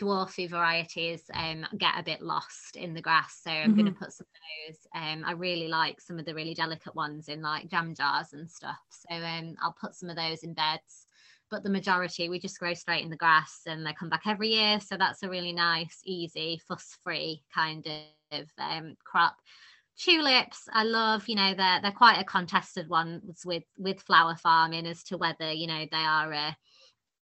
dwarfy varieties um, get a bit lost in the grass. So I'm mm-hmm. going to put some of those. Um, I really like some of the really delicate ones in like jam jars and stuff. So um, I'll put some of those in beds. But the majority we just grow straight in the grass and they come back every year. So that's a really nice, easy, fuss-free kind of um, crop. Tulips, I love, you know, they're they're quite a contested ones with with flower farming as to whether, you know, they are a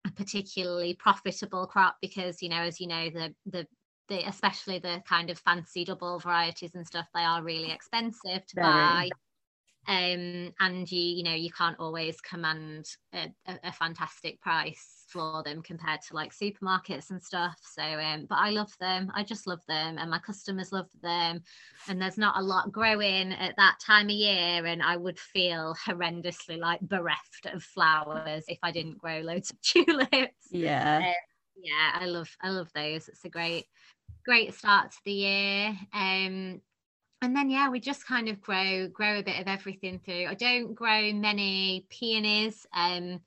a particularly profitable crop because you know as you know the the the especially the kind of fancy double varieties and stuff they are really expensive to Very. buy um and you you know you can't always command a, a, a, fantastic price for them compared to like supermarkets and stuff. So um but i love them. I just love them and my customers love them. And there's not a lot growing at that time of year and i would feel horrendously like bereft of flowers if i didn't grow loads of tulips. Yeah. Uh, yeah i love i love those. It's a great great start to the year. Um and then yeah we just kind of grow grow a bit of everything through. I don't grow many peonies um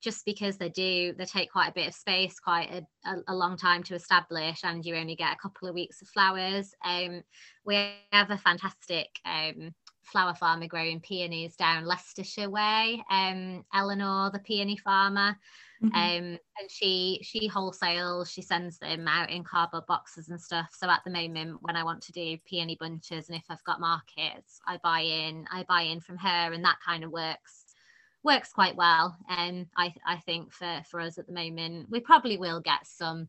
just because they do they take quite a bit of space quite a, a, a, long time to establish and you only get a couple of weeks of flowers. Um we have a fantastic um flower farmer growing peonies down leicestershire way um eleanor the peony farmer Mm-hmm. Um, and she she wholesales, she sends them out in cardboard boxes and stuff. So at the moment, when I want to do peony bunches, and if I've got markets, I buy in, I buy in from her, and that kind of works works quite well. And um, I I think for for us at the moment, we probably will get some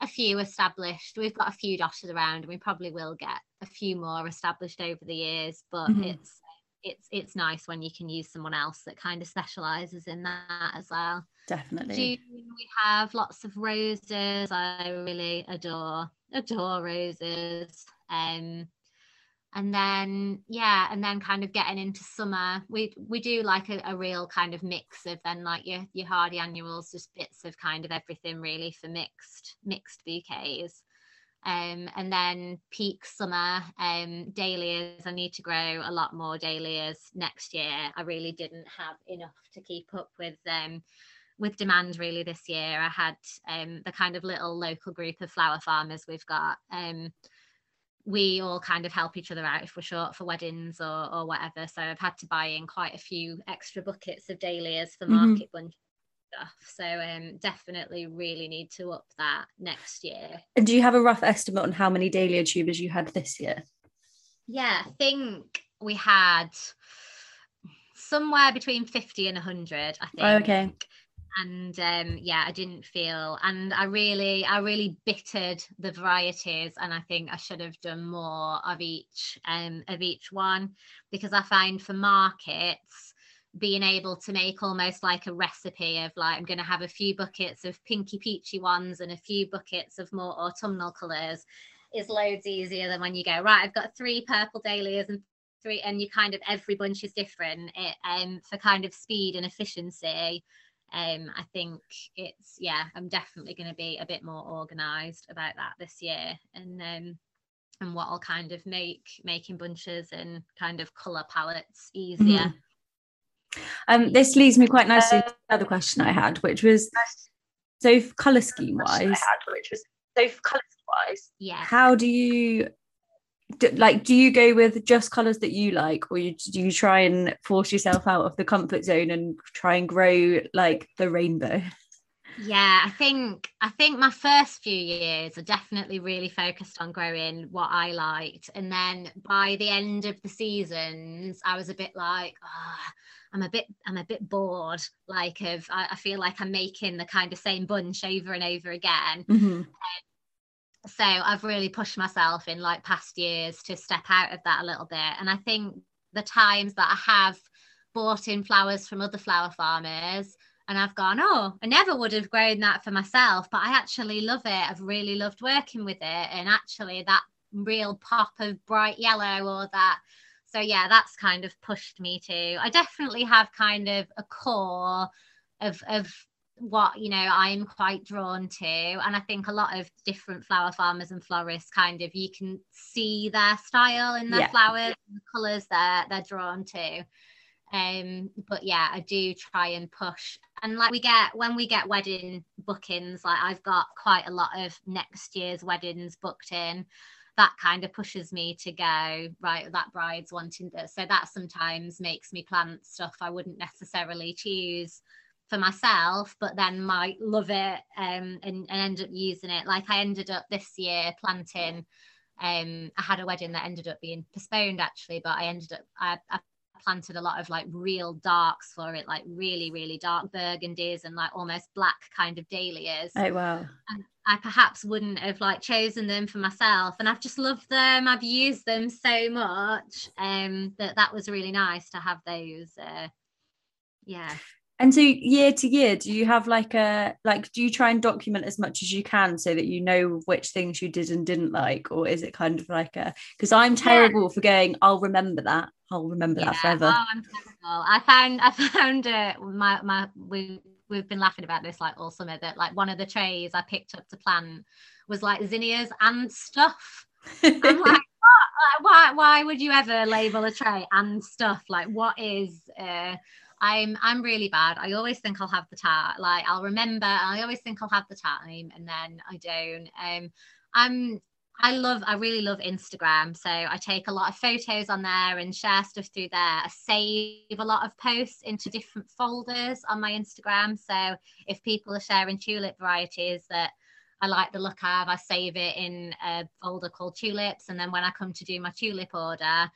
a few established. We've got a few dotted around, and we probably will get a few more established over the years. But mm-hmm. it's it's it's nice when you can use someone else that kind of specializes in that as well definitely June, we have lots of roses i really adore adore roses um and then yeah and then kind of getting into summer. We we do like a, a, real kind of mix of then like your your hardy annuals just bits of kind of everything really for mixed mixed bouquets um, and then peak summer um, dahlias i need to grow a lot more dahlias next year. I really didn't have enough to keep up with um, with demand really this year. I had um, the kind of little local group of flower farmers we've got um, we all kind of help each other out if we're short for weddings or, or whatever. So I've had to buy in quite a few extra buckets of dahlias for mm-hmm. market mm-hmm. bunch stuff. So um, definitely really need to up that next year. And do you have a rough estimate on how many dahlia tubers you had this year? Yeah, I think we had somewhere between 50 and 100, I think. Oh, okay and um, yeah i didn't feel and i really i really bittered the varieties and i think i should have done more of each um, of each one because i find for markets being able to make almost like a recipe of like i'm going to have a few buckets of pinky peachy ones and a few buckets of more autumnal colors is loads easier than when you go right i've got three purple dahlias and three and you kind of every bunch is different it um for kind of speed and efficiency um, I think it's yeah, I'm definitely going to be a bit more organised about that this year, and um, and what I'll kind of make making bunches and kind of colour palettes easier. Mm-hmm. Um, this leads me quite nicely to the other question I had, which was so colour scheme wise, which was so colour wise, yeah. How do you do, like do you go with just colors that you like or you, do you try and force yourself out of the comfort zone and try and grow like the rainbow? Yeah i think i think my first few years are definitely really focused on growing what i liked. And then by the end of the seasons i was a bit like oh, i'm a bit i'm a bit bored like of I, I, feel like i'm making the kind of same bunch over and over again. Mm-hmm. um, so I've really pushed myself in like past years to step out of that a little bit. And I think the times that I have bought in flowers from other flower farmers and I've gone, oh, I never would have grown that for myself, but I actually love it. I've really loved working with it. And actually, that real pop of bright yellow or that. So, yeah, that's kind of pushed me to. I definitely have kind of a core of, of what you know i'm quite drawn to and i think a lot of different flower farmers and florists kind of you can see their style in their yeah. flowers the colors that they're drawn to. Um but yeah i do try and push and like we get when we get wedding bookings like i've got quite a lot of next year's weddings booked in. That kind of pushes me to go right that bride's wanting this. So that sometimes makes me plant stuff i wouldn't necessarily choose for myself, but then might love it um, and, and end up using it. Like I ended up this year planting. Um, I had a wedding that ended up being postponed actually, but I ended up I, I planted a lot of like real darks for it, like really, really dark burgundies and like almost black kind of dahlias. Oh wow. And I perhaps wouldn't have like chosen them for myself. And I've just loved them. I've used them so much. Um that that was really nice to have those uh yeah and so year to year, do you have like a like do you try and document as much as you can so that you know which things you did and didn't like, or is it kind of like a because I'm terrible yeah. for going, I'll remember that. I'll remember yeah. that forever. Oh, I'm terrible. I found I found uh, my my we we've been laughing about this like all summer that like one of the trays I picked up to plant was like zinnias and stuff. I'm like, what? why why would you ever label a tray and stuff? Like what is uh I'm I'm really bad. I always think I'll have the time. Like I'll remember. I always think I'll have the time, and then I don't. Um, I'm I love, I really love Instagram. So I take a lot of photos on there and share stuff through there. I save a lot of posts into different folders on my Instagram. So if people are sharing tulip varieties that I like the look of, I save it in a folder called tulips. And then when I come to do my tulip order,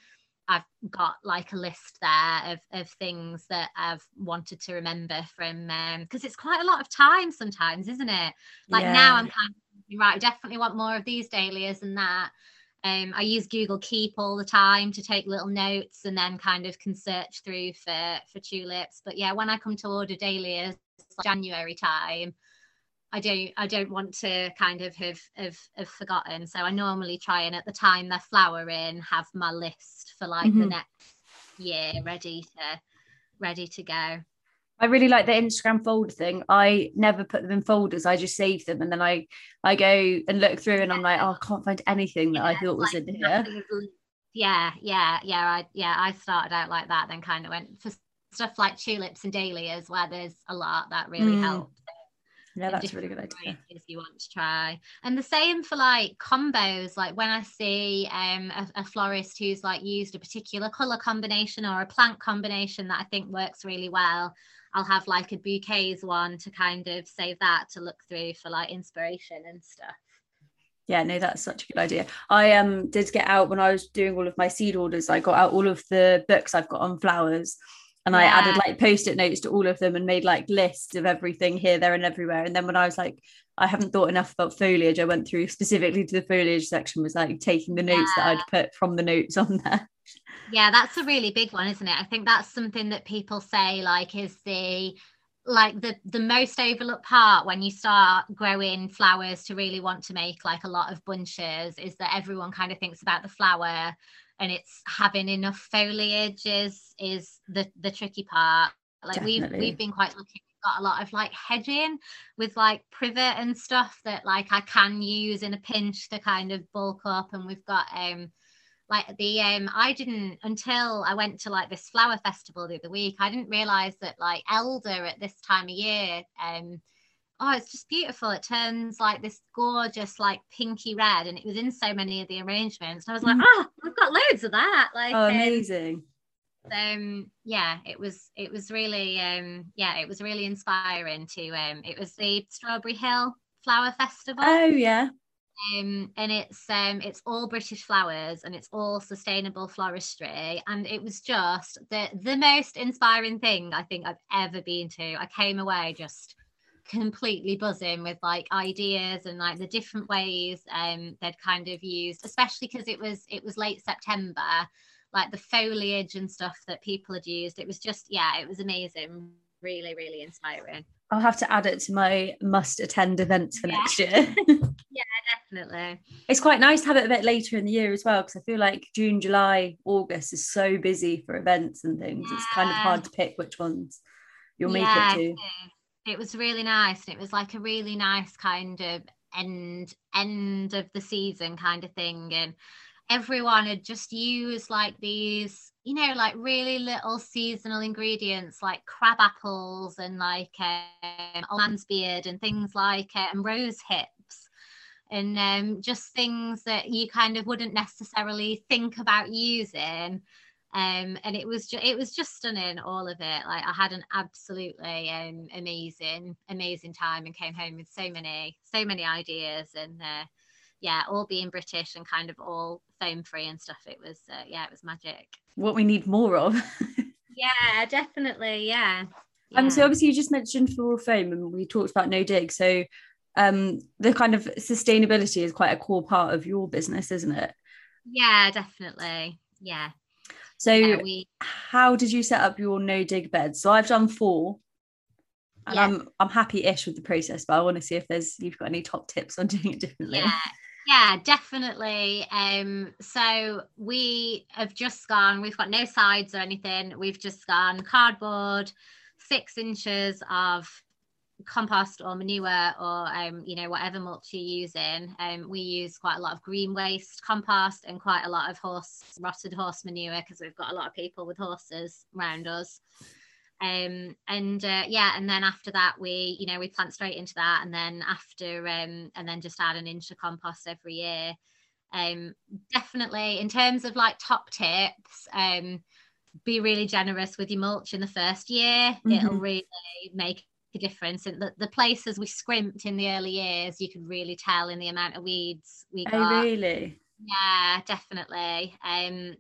I've got like a list there of, of things that I've wanted to remember from because um, it's quite a lot of time sometimes, isn't it? Like yeah. now I'm kind of right, I definitely want more of these dahlias and that. Um, I use Google Keep all the time to take little notes and then kind of can search through for for tulips. But yeah, when I come to order dahlias January time, I don't I don't want to kind of have, have have forgotten. So I normally try and at the time they're flowering have my list for like mm-hmm. the next year ready to ready to go. I really like the Instagram folder thing. I never put them in folders. I just save them and then I I go and look through and I'm like, oh, I can't find anything that yeah, I thought was like in here. Yeah, yeah, yeah. I yeah, I started out like that, then kind of went for stuff like tulips and dahlias where there's a lot that really mm. helps. Yeah, that's a really good idea. If you want to try, and the same for like combos. Like when I see um, a, a, florist who's like used a particular color combination or a plant combination that I think works really well, I'll have like a bouquets one to kind of save that to look through for like inspiration and stuff. Yeah, no, that's such a good idea. I um did get out when I was doing all of my seed orders. I got out all of the books I've got on flowers, and yeah. I added like post-it notes to all of them and made like lists of everything here, there, and everywhere. And then when I was like, I haven't thought enough about foliage, I went through specifically to the foliage section, was like taking the notes yeah. that I'd put from the notes on there. Yeah, that's a really big one, isn't it? I think that's something that people say like is the like the the most overlooked part when you start growing flowers to really want to make like a lot of bunches is that everyone kind of thinks about the flower and it's having enough foliage is is the the tricky part like Definitely. we've we've been quite lucky we've got a lot of like hedging with like privet and stuff that like I can use in a pinch to kind of bulk up and we've got um like the um I didn't until I went to like this flower festival the other week I didn't realize that like elder at this time of year um oh it's just beautiful. It turns like this gorgeous like pinky red and it was in so many of the arrangements and I was like oh I've got loads of that. Like oh um, amazing. um, um yeah it was it was really um yeah it was really inspiring to um it was the Strawberry Hill Flower Festival. Oh yeah. Um, and it's um, it's all British flowers and it's all sustainable floristry. And it was just the the most inspiring thing I think I've ever been to. I came away just completely buzzing with like ideas and like the different ways um they'd kind of used, especially because it was it was late September, like the foliage and stuff that people had used. It was just yeah, it was amazing, really, really inspiring. I'll have to add it to my must attend events for yeah. next year. yeah, definitely. It's quite nice to have it a bit later in the year as well because I feel like June, July, August is so busy for events and things. Yeah. It's kind of hard to pick which ones you'll yeah, make it to. It was really nice. And it was like a really nice kind of end end of the season kind of thing. And everyone had just used like these you know, like really little seasonal ingredients like crab apples and like um, lamb's beard and things like uh, and rose hips and um, just things that you kind of wouldn't necessarily think about using. Um, and it was just it was just stunning, all of it. Like I had an absolutely um, amazing, amazing time and came home with so many, so many ideas and uh, yeah, all being British and kind of all foam free and stuff. It was uh, yeah, it was magic. What we need more of. yeah, definitely. Yeah. yeah. Um, so obviously you just mentioned floral foam and we talked about no dig. So um the kind of sustainability is quite a core part of your business, isn't it? Yeah, definitely. Yeah. So yeah, we... how did you set up your no dig beds? So I've done four and yeah. I'm I'm happy-ish with the process, but I want to see if there's you've got any top tips on doing it differently. Yeah, yeah, definitely. Um, so we have just gone, we've got no sides or anything. We've just gone cardboard, six inches of compost or manure or um, you know whatever mulch you're using um, we use quite a lot of green waste compost and quite a lot of horse rotted horse manure because we've got a lot of people with horses around us. Um and uh, yeah and then after that we you know we plant straight into that and then after um and then just add an inch of compost every year. Um definitely in terms of like top tips um be really generous with your mulch in the first year. Mm-hmm. it'll really make a difference. And the, the places we scrimped in the early years you could really tell in the amount of weeds we oh, got. oh really? Yeah definitely. Um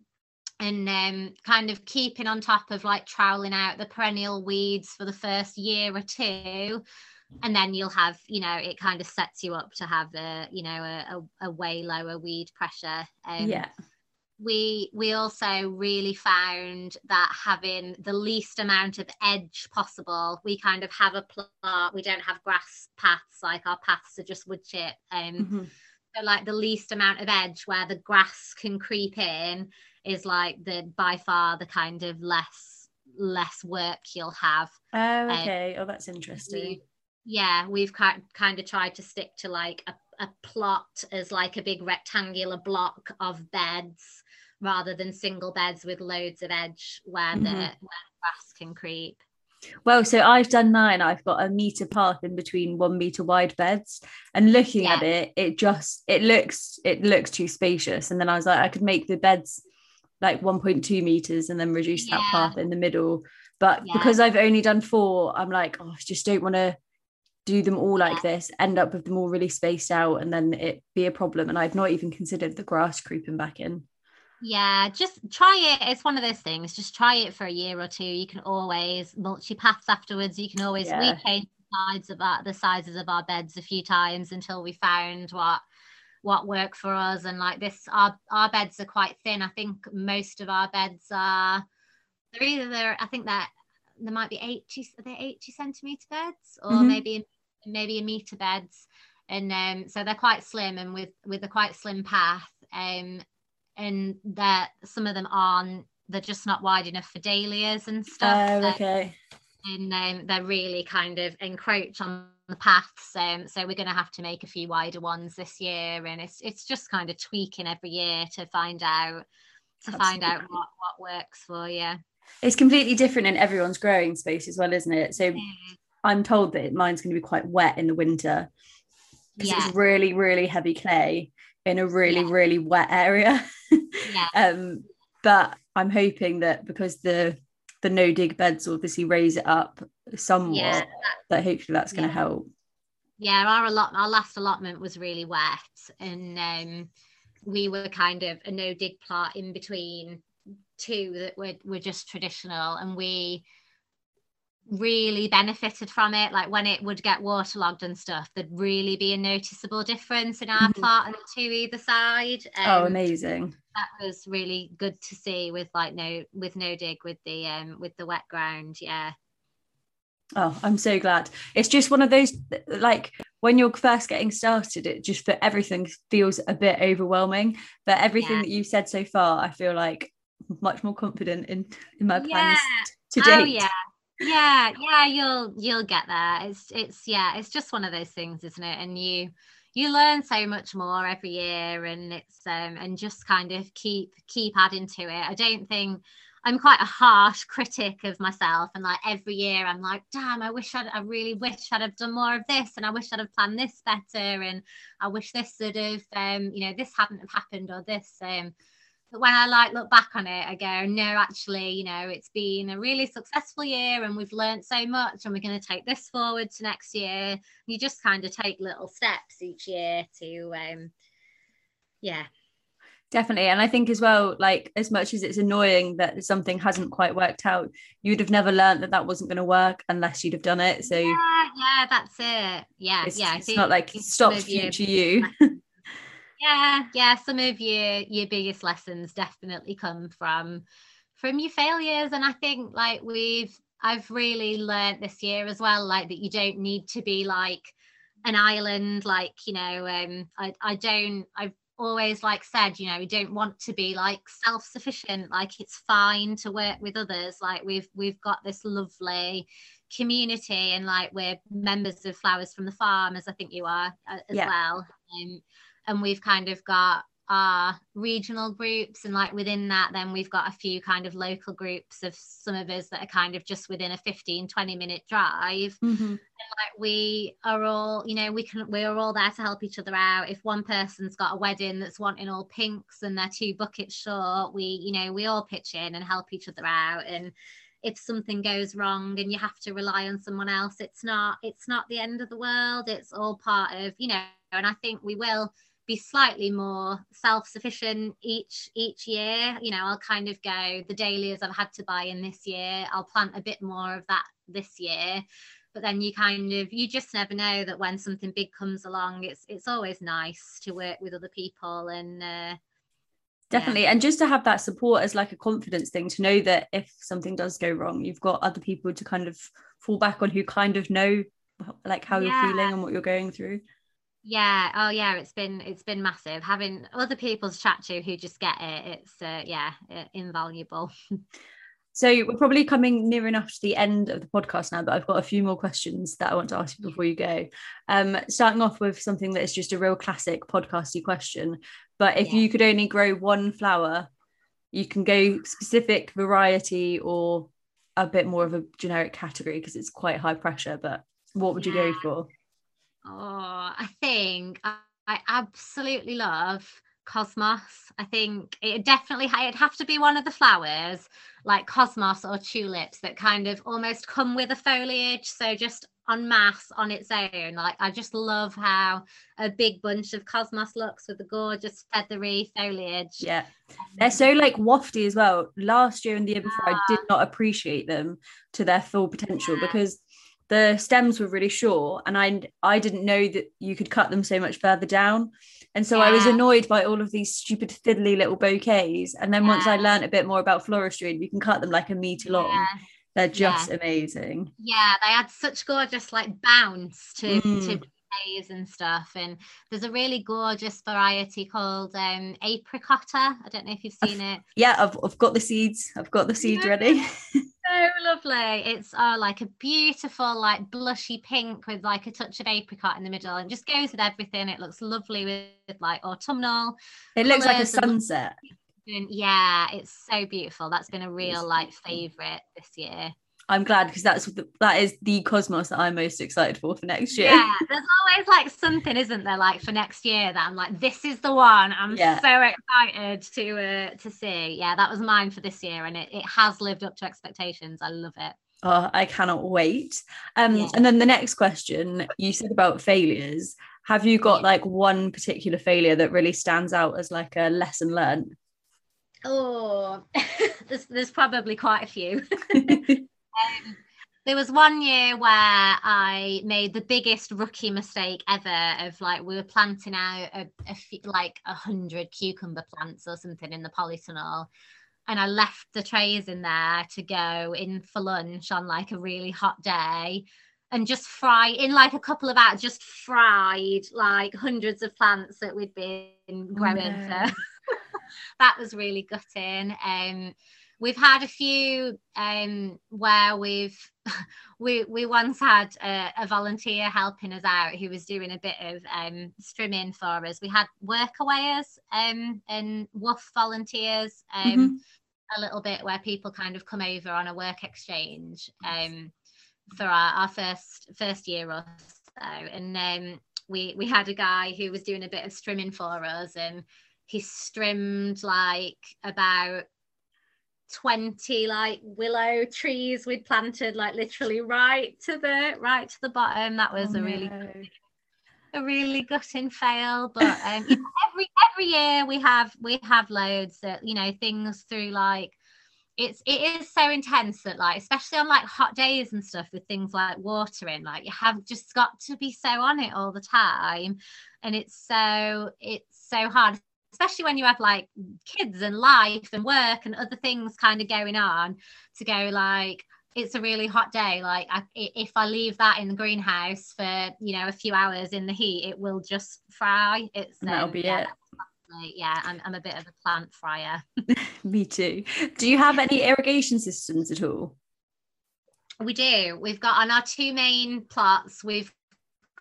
and um, kind of keeping on top of like troweling out the perennial weeds for the first year or two. And then you'll have you know it kind of sets you up to have a you know a, a, a way lower weed pressure. Um, yeah we we also really found that having the least amount of edge possible we kind of have a plot we don't have grass paths like our paths are just wood chip um mm-hmm. so like the least amount of edge where the grass can creep in is like the by far the kind of less less work you'll have. Oh um, okay. Um, oh that's interesting. we, yeah we've kind kind of tried to stick to like a a plot as like a big rectangular block of beds rather than single beds with loads of edge where mm-hmm. the where grass can creep. Well, so I've done mine. I've got a meter path in between one meter wide beds, and looking yeah. at it, it just it looks it looks too spacious. And then I was like, I could make the beds like 1.2 meters and then reduce yeah. that path in the middle. But yeah. because I've only done four, I'm like, oh, I just don't want to do them all like this, end up with them all really spaced out, and then it be a problem. And I've not even considered the grass creeping back in. Yeah, just try it. It's one of those things. Just try it for a year or two. You can always your paths afterwards. You can always yeah. we changed the sides of our, the sizes of our beds a few times until we found what what worked for us. And like this, our our beds are quite thin. I think most of our beds are they're either they're I think that there might be 80 are they 80 centimeter beds or mm-hmm. maybe maybe a meter beds and um, so they're quite slim and with with a quite slim path um, and that some of them aren't they're just not wide enough for dahlias and stuff oh okay and um, they're really kind of encroach on the paths um, so we're going to have to make a few wider ones this year and it's it's just kind of tweaking every year to find out to Absolutely. find out what, what works for you it's completely different in everyone's growing space as well isn't it so mm. i'm told that mine's going to be quite wet in the winter because yeah. it's really really heavy clay in a really yeah. really wet area yeah. um but i'm hoping that because the the no dig beds obviously raise it up somewhat yeah, that, that hopefully that's going to help yeah our allot our last allotment was really wet and um we were kind of a no dig plot in between two that were, were just traditional and we really benefited from it like when it would get waterlogged and stuff there'd really be a noticeable difference in our mm-hmm. plot and two either side oh, um, oh amazing that was really good to see with like no with no dig with the um with the wet ground yeah oh i'm so glad it's just one of those like when you're first getting started it just for everything feels a bit overwhelming but everything yeah. that you've said so far i feel like much more confident in in my plans yeah. to date oh, yeah yeah yeah you'll you'll get there. It's it's yeah it's just one of those things isn't it? And you you learn so much more every year and it's um and just kind of keep keep adding to it. I don't think i'm quite a harsh critic of myself and like every year i'm like damn i wish I'd, i really wish i'd have done more of this and i wish i'd have planned this better and i wish this sort of um you know this hadn't have happened or this um when I like look back on it, I go, no, actually, you know, it's been a really successful year and we've learned so much and we're going to take this forward to next year. You just kind of take little steps each year to, um, yeah. Definitely. And I think as well, like, as much as it's annoying that something hasn't quite worked out, you'd have never learned that that wasn't going to work unless you'd have done it. So, yeah, yeah that's it. Yeah. It's, yeah. It's not like stop future you. Yeah yeah some of your your biggest lessons definitely come from from your failures. And i think like we've i've really learned this year as well like that you don't need to be like an island like you know um i i don't i've always like said you know we don't want to be like self-sufficient. Like it's fine to work with others. Like we've we've got this lovely community and like we're members of flowers from the farm as i think you are uh, as yeah. well. Um, and we've kind of got our regional groups and like within that then we've got a few kind of local groups of some of us that are kind of just within a 15 20 minute drive. Mm-hmm. and like we are all you know we can we're all there to help each other out. If one person's got a wedding that's wanting all pinks and they're two buckets short we you know we all pitch in and help each other out. And if something goes wrong and you have to rely on someone else it's not it's not the end of the world. It's all part of you know and i think we will be slightly more self-sufficient each each year you know i'll kind of go the dahlias i've had to buy in this year i'll plant a bit more of that this year but then you kind of you just never know that when something big comes along it's it's always nice to work with other people and uh, definitely yeah. and just to have that support as like a confidence thing to know that if something does go wrong you've got other people to kind of fall back on who kind of know like how yeah. you're feeling and what you're going through yeah oh yeah it's been it's been massive. Having other people to chat to who just get it it's uh, yeah invaluable. So we're probably coming near enough to the end of the podcast now but i've got a few more questions that i want to ask you before you go. Um starting off with something that is just a real classic podcasty question but if yeah. you could only grow one flower you can go specific variety or a bit more of a generic category because it's quite high pressure but what would yeah. you go for Oh, I think I, I absolutely love cosmos. I think it definitely it'd have to be one of the flowers like cosmos or tulips that kind of almost come with a foliage. So just en masse on its own. Like I just love how a big bunch of cosmos looks with the gorgeous feathery foliage. Yeah. Um, They're so like wafty as well. Last year and the year before, I did not appreciate them to their full potential yeah. because the stems were really short and I I didn't know that you could cut them so much further down. And so yeah. I was annoyed by all of these stupid fiddly little bouquets. And then yeah. once I learned a bit more about floristry and you can cut them like a meter long, yeah. they're just amazing. Yeah, they add such gorgeous like bounce to, mm. to bouquets and stuff. And there's a really gorgeous variety called um apricotta. I don't know if you've seen I've, it. Yeah, I've, I've got the seeds. I've got the seeds ready. so lovely. It's uh, like a beautiful, like blushy pink with like a touch of apricot in the middle and just goes with everything. It looks lovely with like autumnal. It looks like a sunset. Yeah, it's so beautiful. That's been a real like favorite this year. I'm glad because that's the, that is the cosmos that I'm most excited for for next year. Yeah, there's always like something, isn't there? Like for next year that I'm like, this is the one. I'm yeah. so excited to uh, to see. Yeah, that was mine for this year, and it, it has lived up to expectations. I love it. Oh, I cannot wait. Um, yeah. and then the next question you said about failures. Have you got like one particular failure that really stands out as like a lesson learned? Oh, there's, there's probably quite a few. Um, there was one year where I made the biggest rookie mistake ever of like we were planting out a, a like a hundred cucumber plants or something in the polytunnel and I left the trays in there to go in for lunch on like a really hot day and just fry in like a couple of hours just fried like hundreds of plants that we'd been growing oh, no. for that was really gutting um we've had a few um, where we've we we once had a, a, volunteer helping us out who was doing a bit of um, strimming for us. We had workawayers um, and WWOOF volunteers um, mm-hmm. a little bit where people kind of come over on a work exchange um, for our, our first first year or so, and um, we we had a guy who was doing a bit of strimming for us and he strimmed like about 20 like willow trees we'd planted like literally right to the right to the bottom that was oh, a really no. a really gutting fail but um you know, every every year we have we have loads that you know things through like it's it is so intense that like especially on like hot days and stuff with things like watering like you have just got to be so on it all the time and it's so it's so hard especially when you have like kids and life and work and other things kind of going on to go like it's a really hot day like I, if i leave that in the greenhouse for you know a few hours in the heat it will just fry. It's um, that'll be yeah, it. yeah I'm, I'm a bit of a plant fryer. Me too. Do you have any irrigation systems at all? We do. We've got on our two main plots we've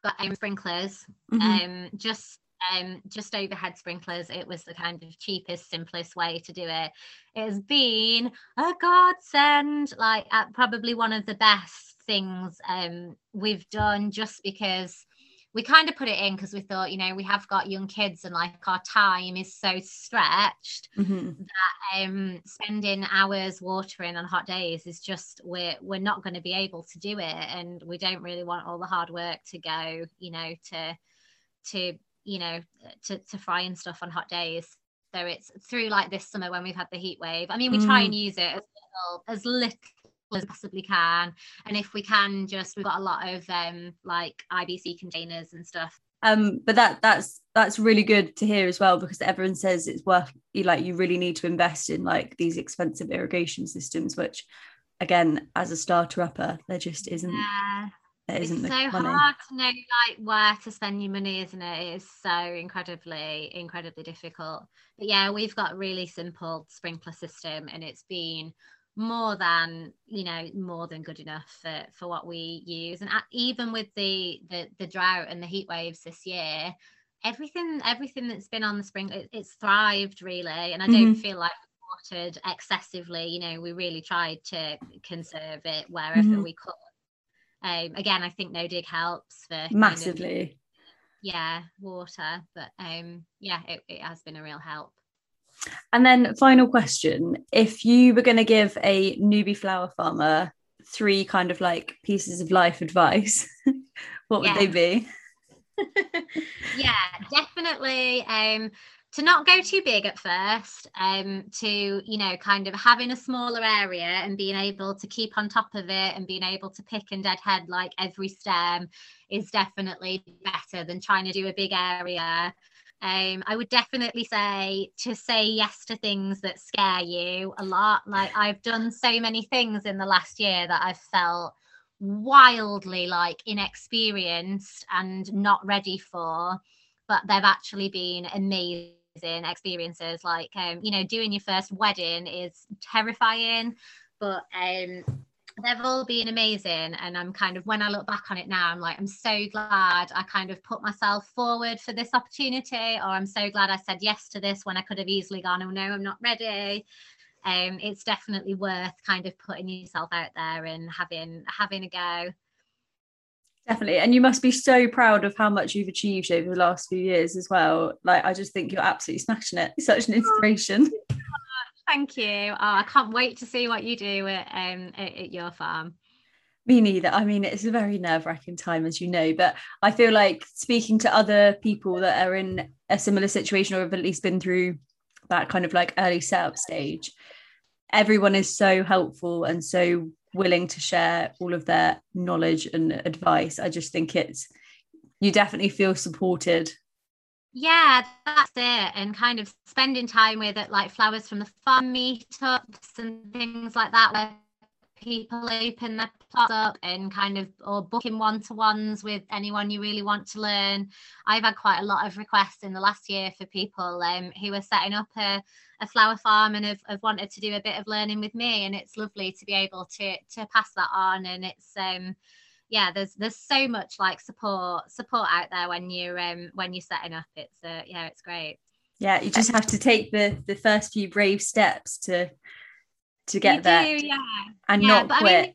got um, sprinklers mm-hmm. um just um, just overhead sprinklers. It was the kind of cheapest, simplest way to do it. It has been a godsend, like uh, probably one of the best things um, we've done just because we kind of put it in because we thought, you know, we have got young kids and like our time is so stretched mm-hmm. that um, spending hours watering on hot days is just we're we're not going to be able to do it, and we don't really want all the hard work to go, you know, to to you know, to, to fry and stuff on hot days. So it's through like this summer when we've had the heat wave. I mean, we try and mm. use it as little as little as possibly can. And if we can just we've got a lot of um like IBC containers and stuff um but that that's that's really good to hear as well because everyone says it's worth you like you really need to invest in like these expensive irrigation systems which again as a starter upper there just isn't Yeah. There It's isn't so hard to know like where to spend your money, isn't it? It is so incredibly, incredibly difficult. But yeah, we've got a really simple sprinkler system and it's been more than you know more than good enough for for what we use and even with the the the drought and the heat waves this year everything everything that's been on the spring it, it's thrived really and i don't feel like watered excessively you know we really tried to conserve it wherever Mhm. we could um again i think no dig helps for kind of, massively. Yeah water but um yeah it, it has been a real help. And then final question if you were going to give a newbie flower farmer three kind of like pieces of life advice what would Yeah. they be? Yeah definitely um to not go too big at first um to you know kind of having a smaller area and being able to keep on top of it and being able to pick and deadhead like every stem is definitely better than trying to do a big area um, I would definitely say to say yes to things that scare you a lot. Like I've done so many things in the last year that I've felt wildly like inexperienced and not ready for but they've actually been amazing experiences. Like um you know doing your first wedding is terrifying but um they've all been amazing. And i'm kind of when i look back on it now i'm like i'm so glad i kind of put myself forward for this opportunity or i'm so glad i said yes to this when i could have easily gone oh no i'm not ready. Um, it's definitely worth kind of putting yourself out there and having having a go. Definitely. And you must be so proud of how much you've achieved over the last few years as well. Like, I just think you're absolutely smashing it. You're such an inspiration. Thank you. Oh, I can't wait to see what you do at, um, at, at your farm. Me neither. I mean, it's a very nerve wracking time, as you know, but I feel like speaking to other people that are in a similar situation or have at least been through that kind of like early setup stage, everyone is so helpful and so willing to share all of their knowledge and advice. I just think it's, you definitely feel supported. Yeah, that's it. And kind of spending time with it, like flowers from the farm meetups and things like that, where people open their plots up and kind of or booking one-to-ones with anyone you really want to learn. I've had quite a lot of requests in the last year for people um, who are setting up a, a flower farm and have, have wanted to do a bit of learning with me. And it's lovely to be able to to pass that on. And it's um yeah, there's there's so much like support support out there when you're um when you're setting up. It's uh, yeah, it's great. Yeah, you just have to take the the first few brave steps to to get You there do, yeah. and Yeah, not but I mean, quit.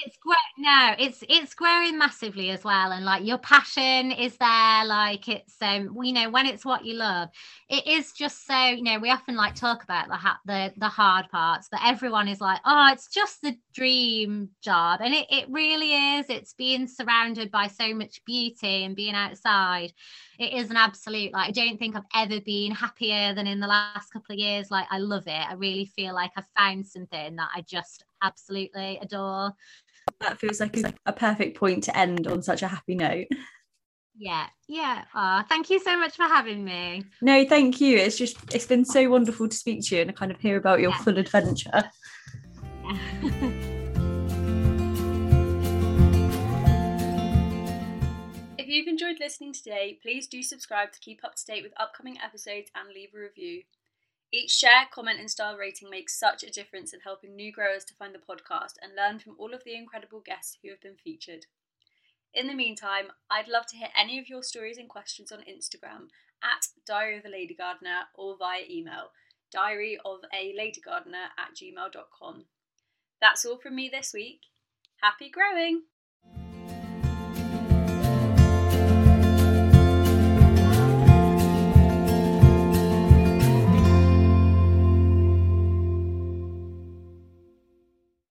it's great no it's it's growing massively as well and like your passion is there like it's um you know when it's what you love it is just so you know we often like talk about the ha- the the hard parts but everyone is like oh it's just the dream job and it, it really is it's being surrounded by so much beauty and being outside it is an absolute like i don't think i've ever been happier than in the last couple of years like i love it i really feel like i've found something that i just absolutely adore that feels like a, a perfect point to end on such a happy note. Yeah, yeah. Oh, thank you so much for having me. No, thank you. It's just it's been so wonderful to speak to you and kind of hear about your Yeah. full adventure. If you've enjoyed listening today, please do subscribe to keep up to date with upcoming episodes and leave a review. Each share, comment, and star rating makes such a difference in helping new growers to find the podcast and learn from all of the incredible guests who have been featured. In the meantime, I'd love to hear any of your stories and questions on Instagram at Diary of a Lady Gardener or via email diary of a lady gardener at gmail.com. That's all from me this week. Happy growing!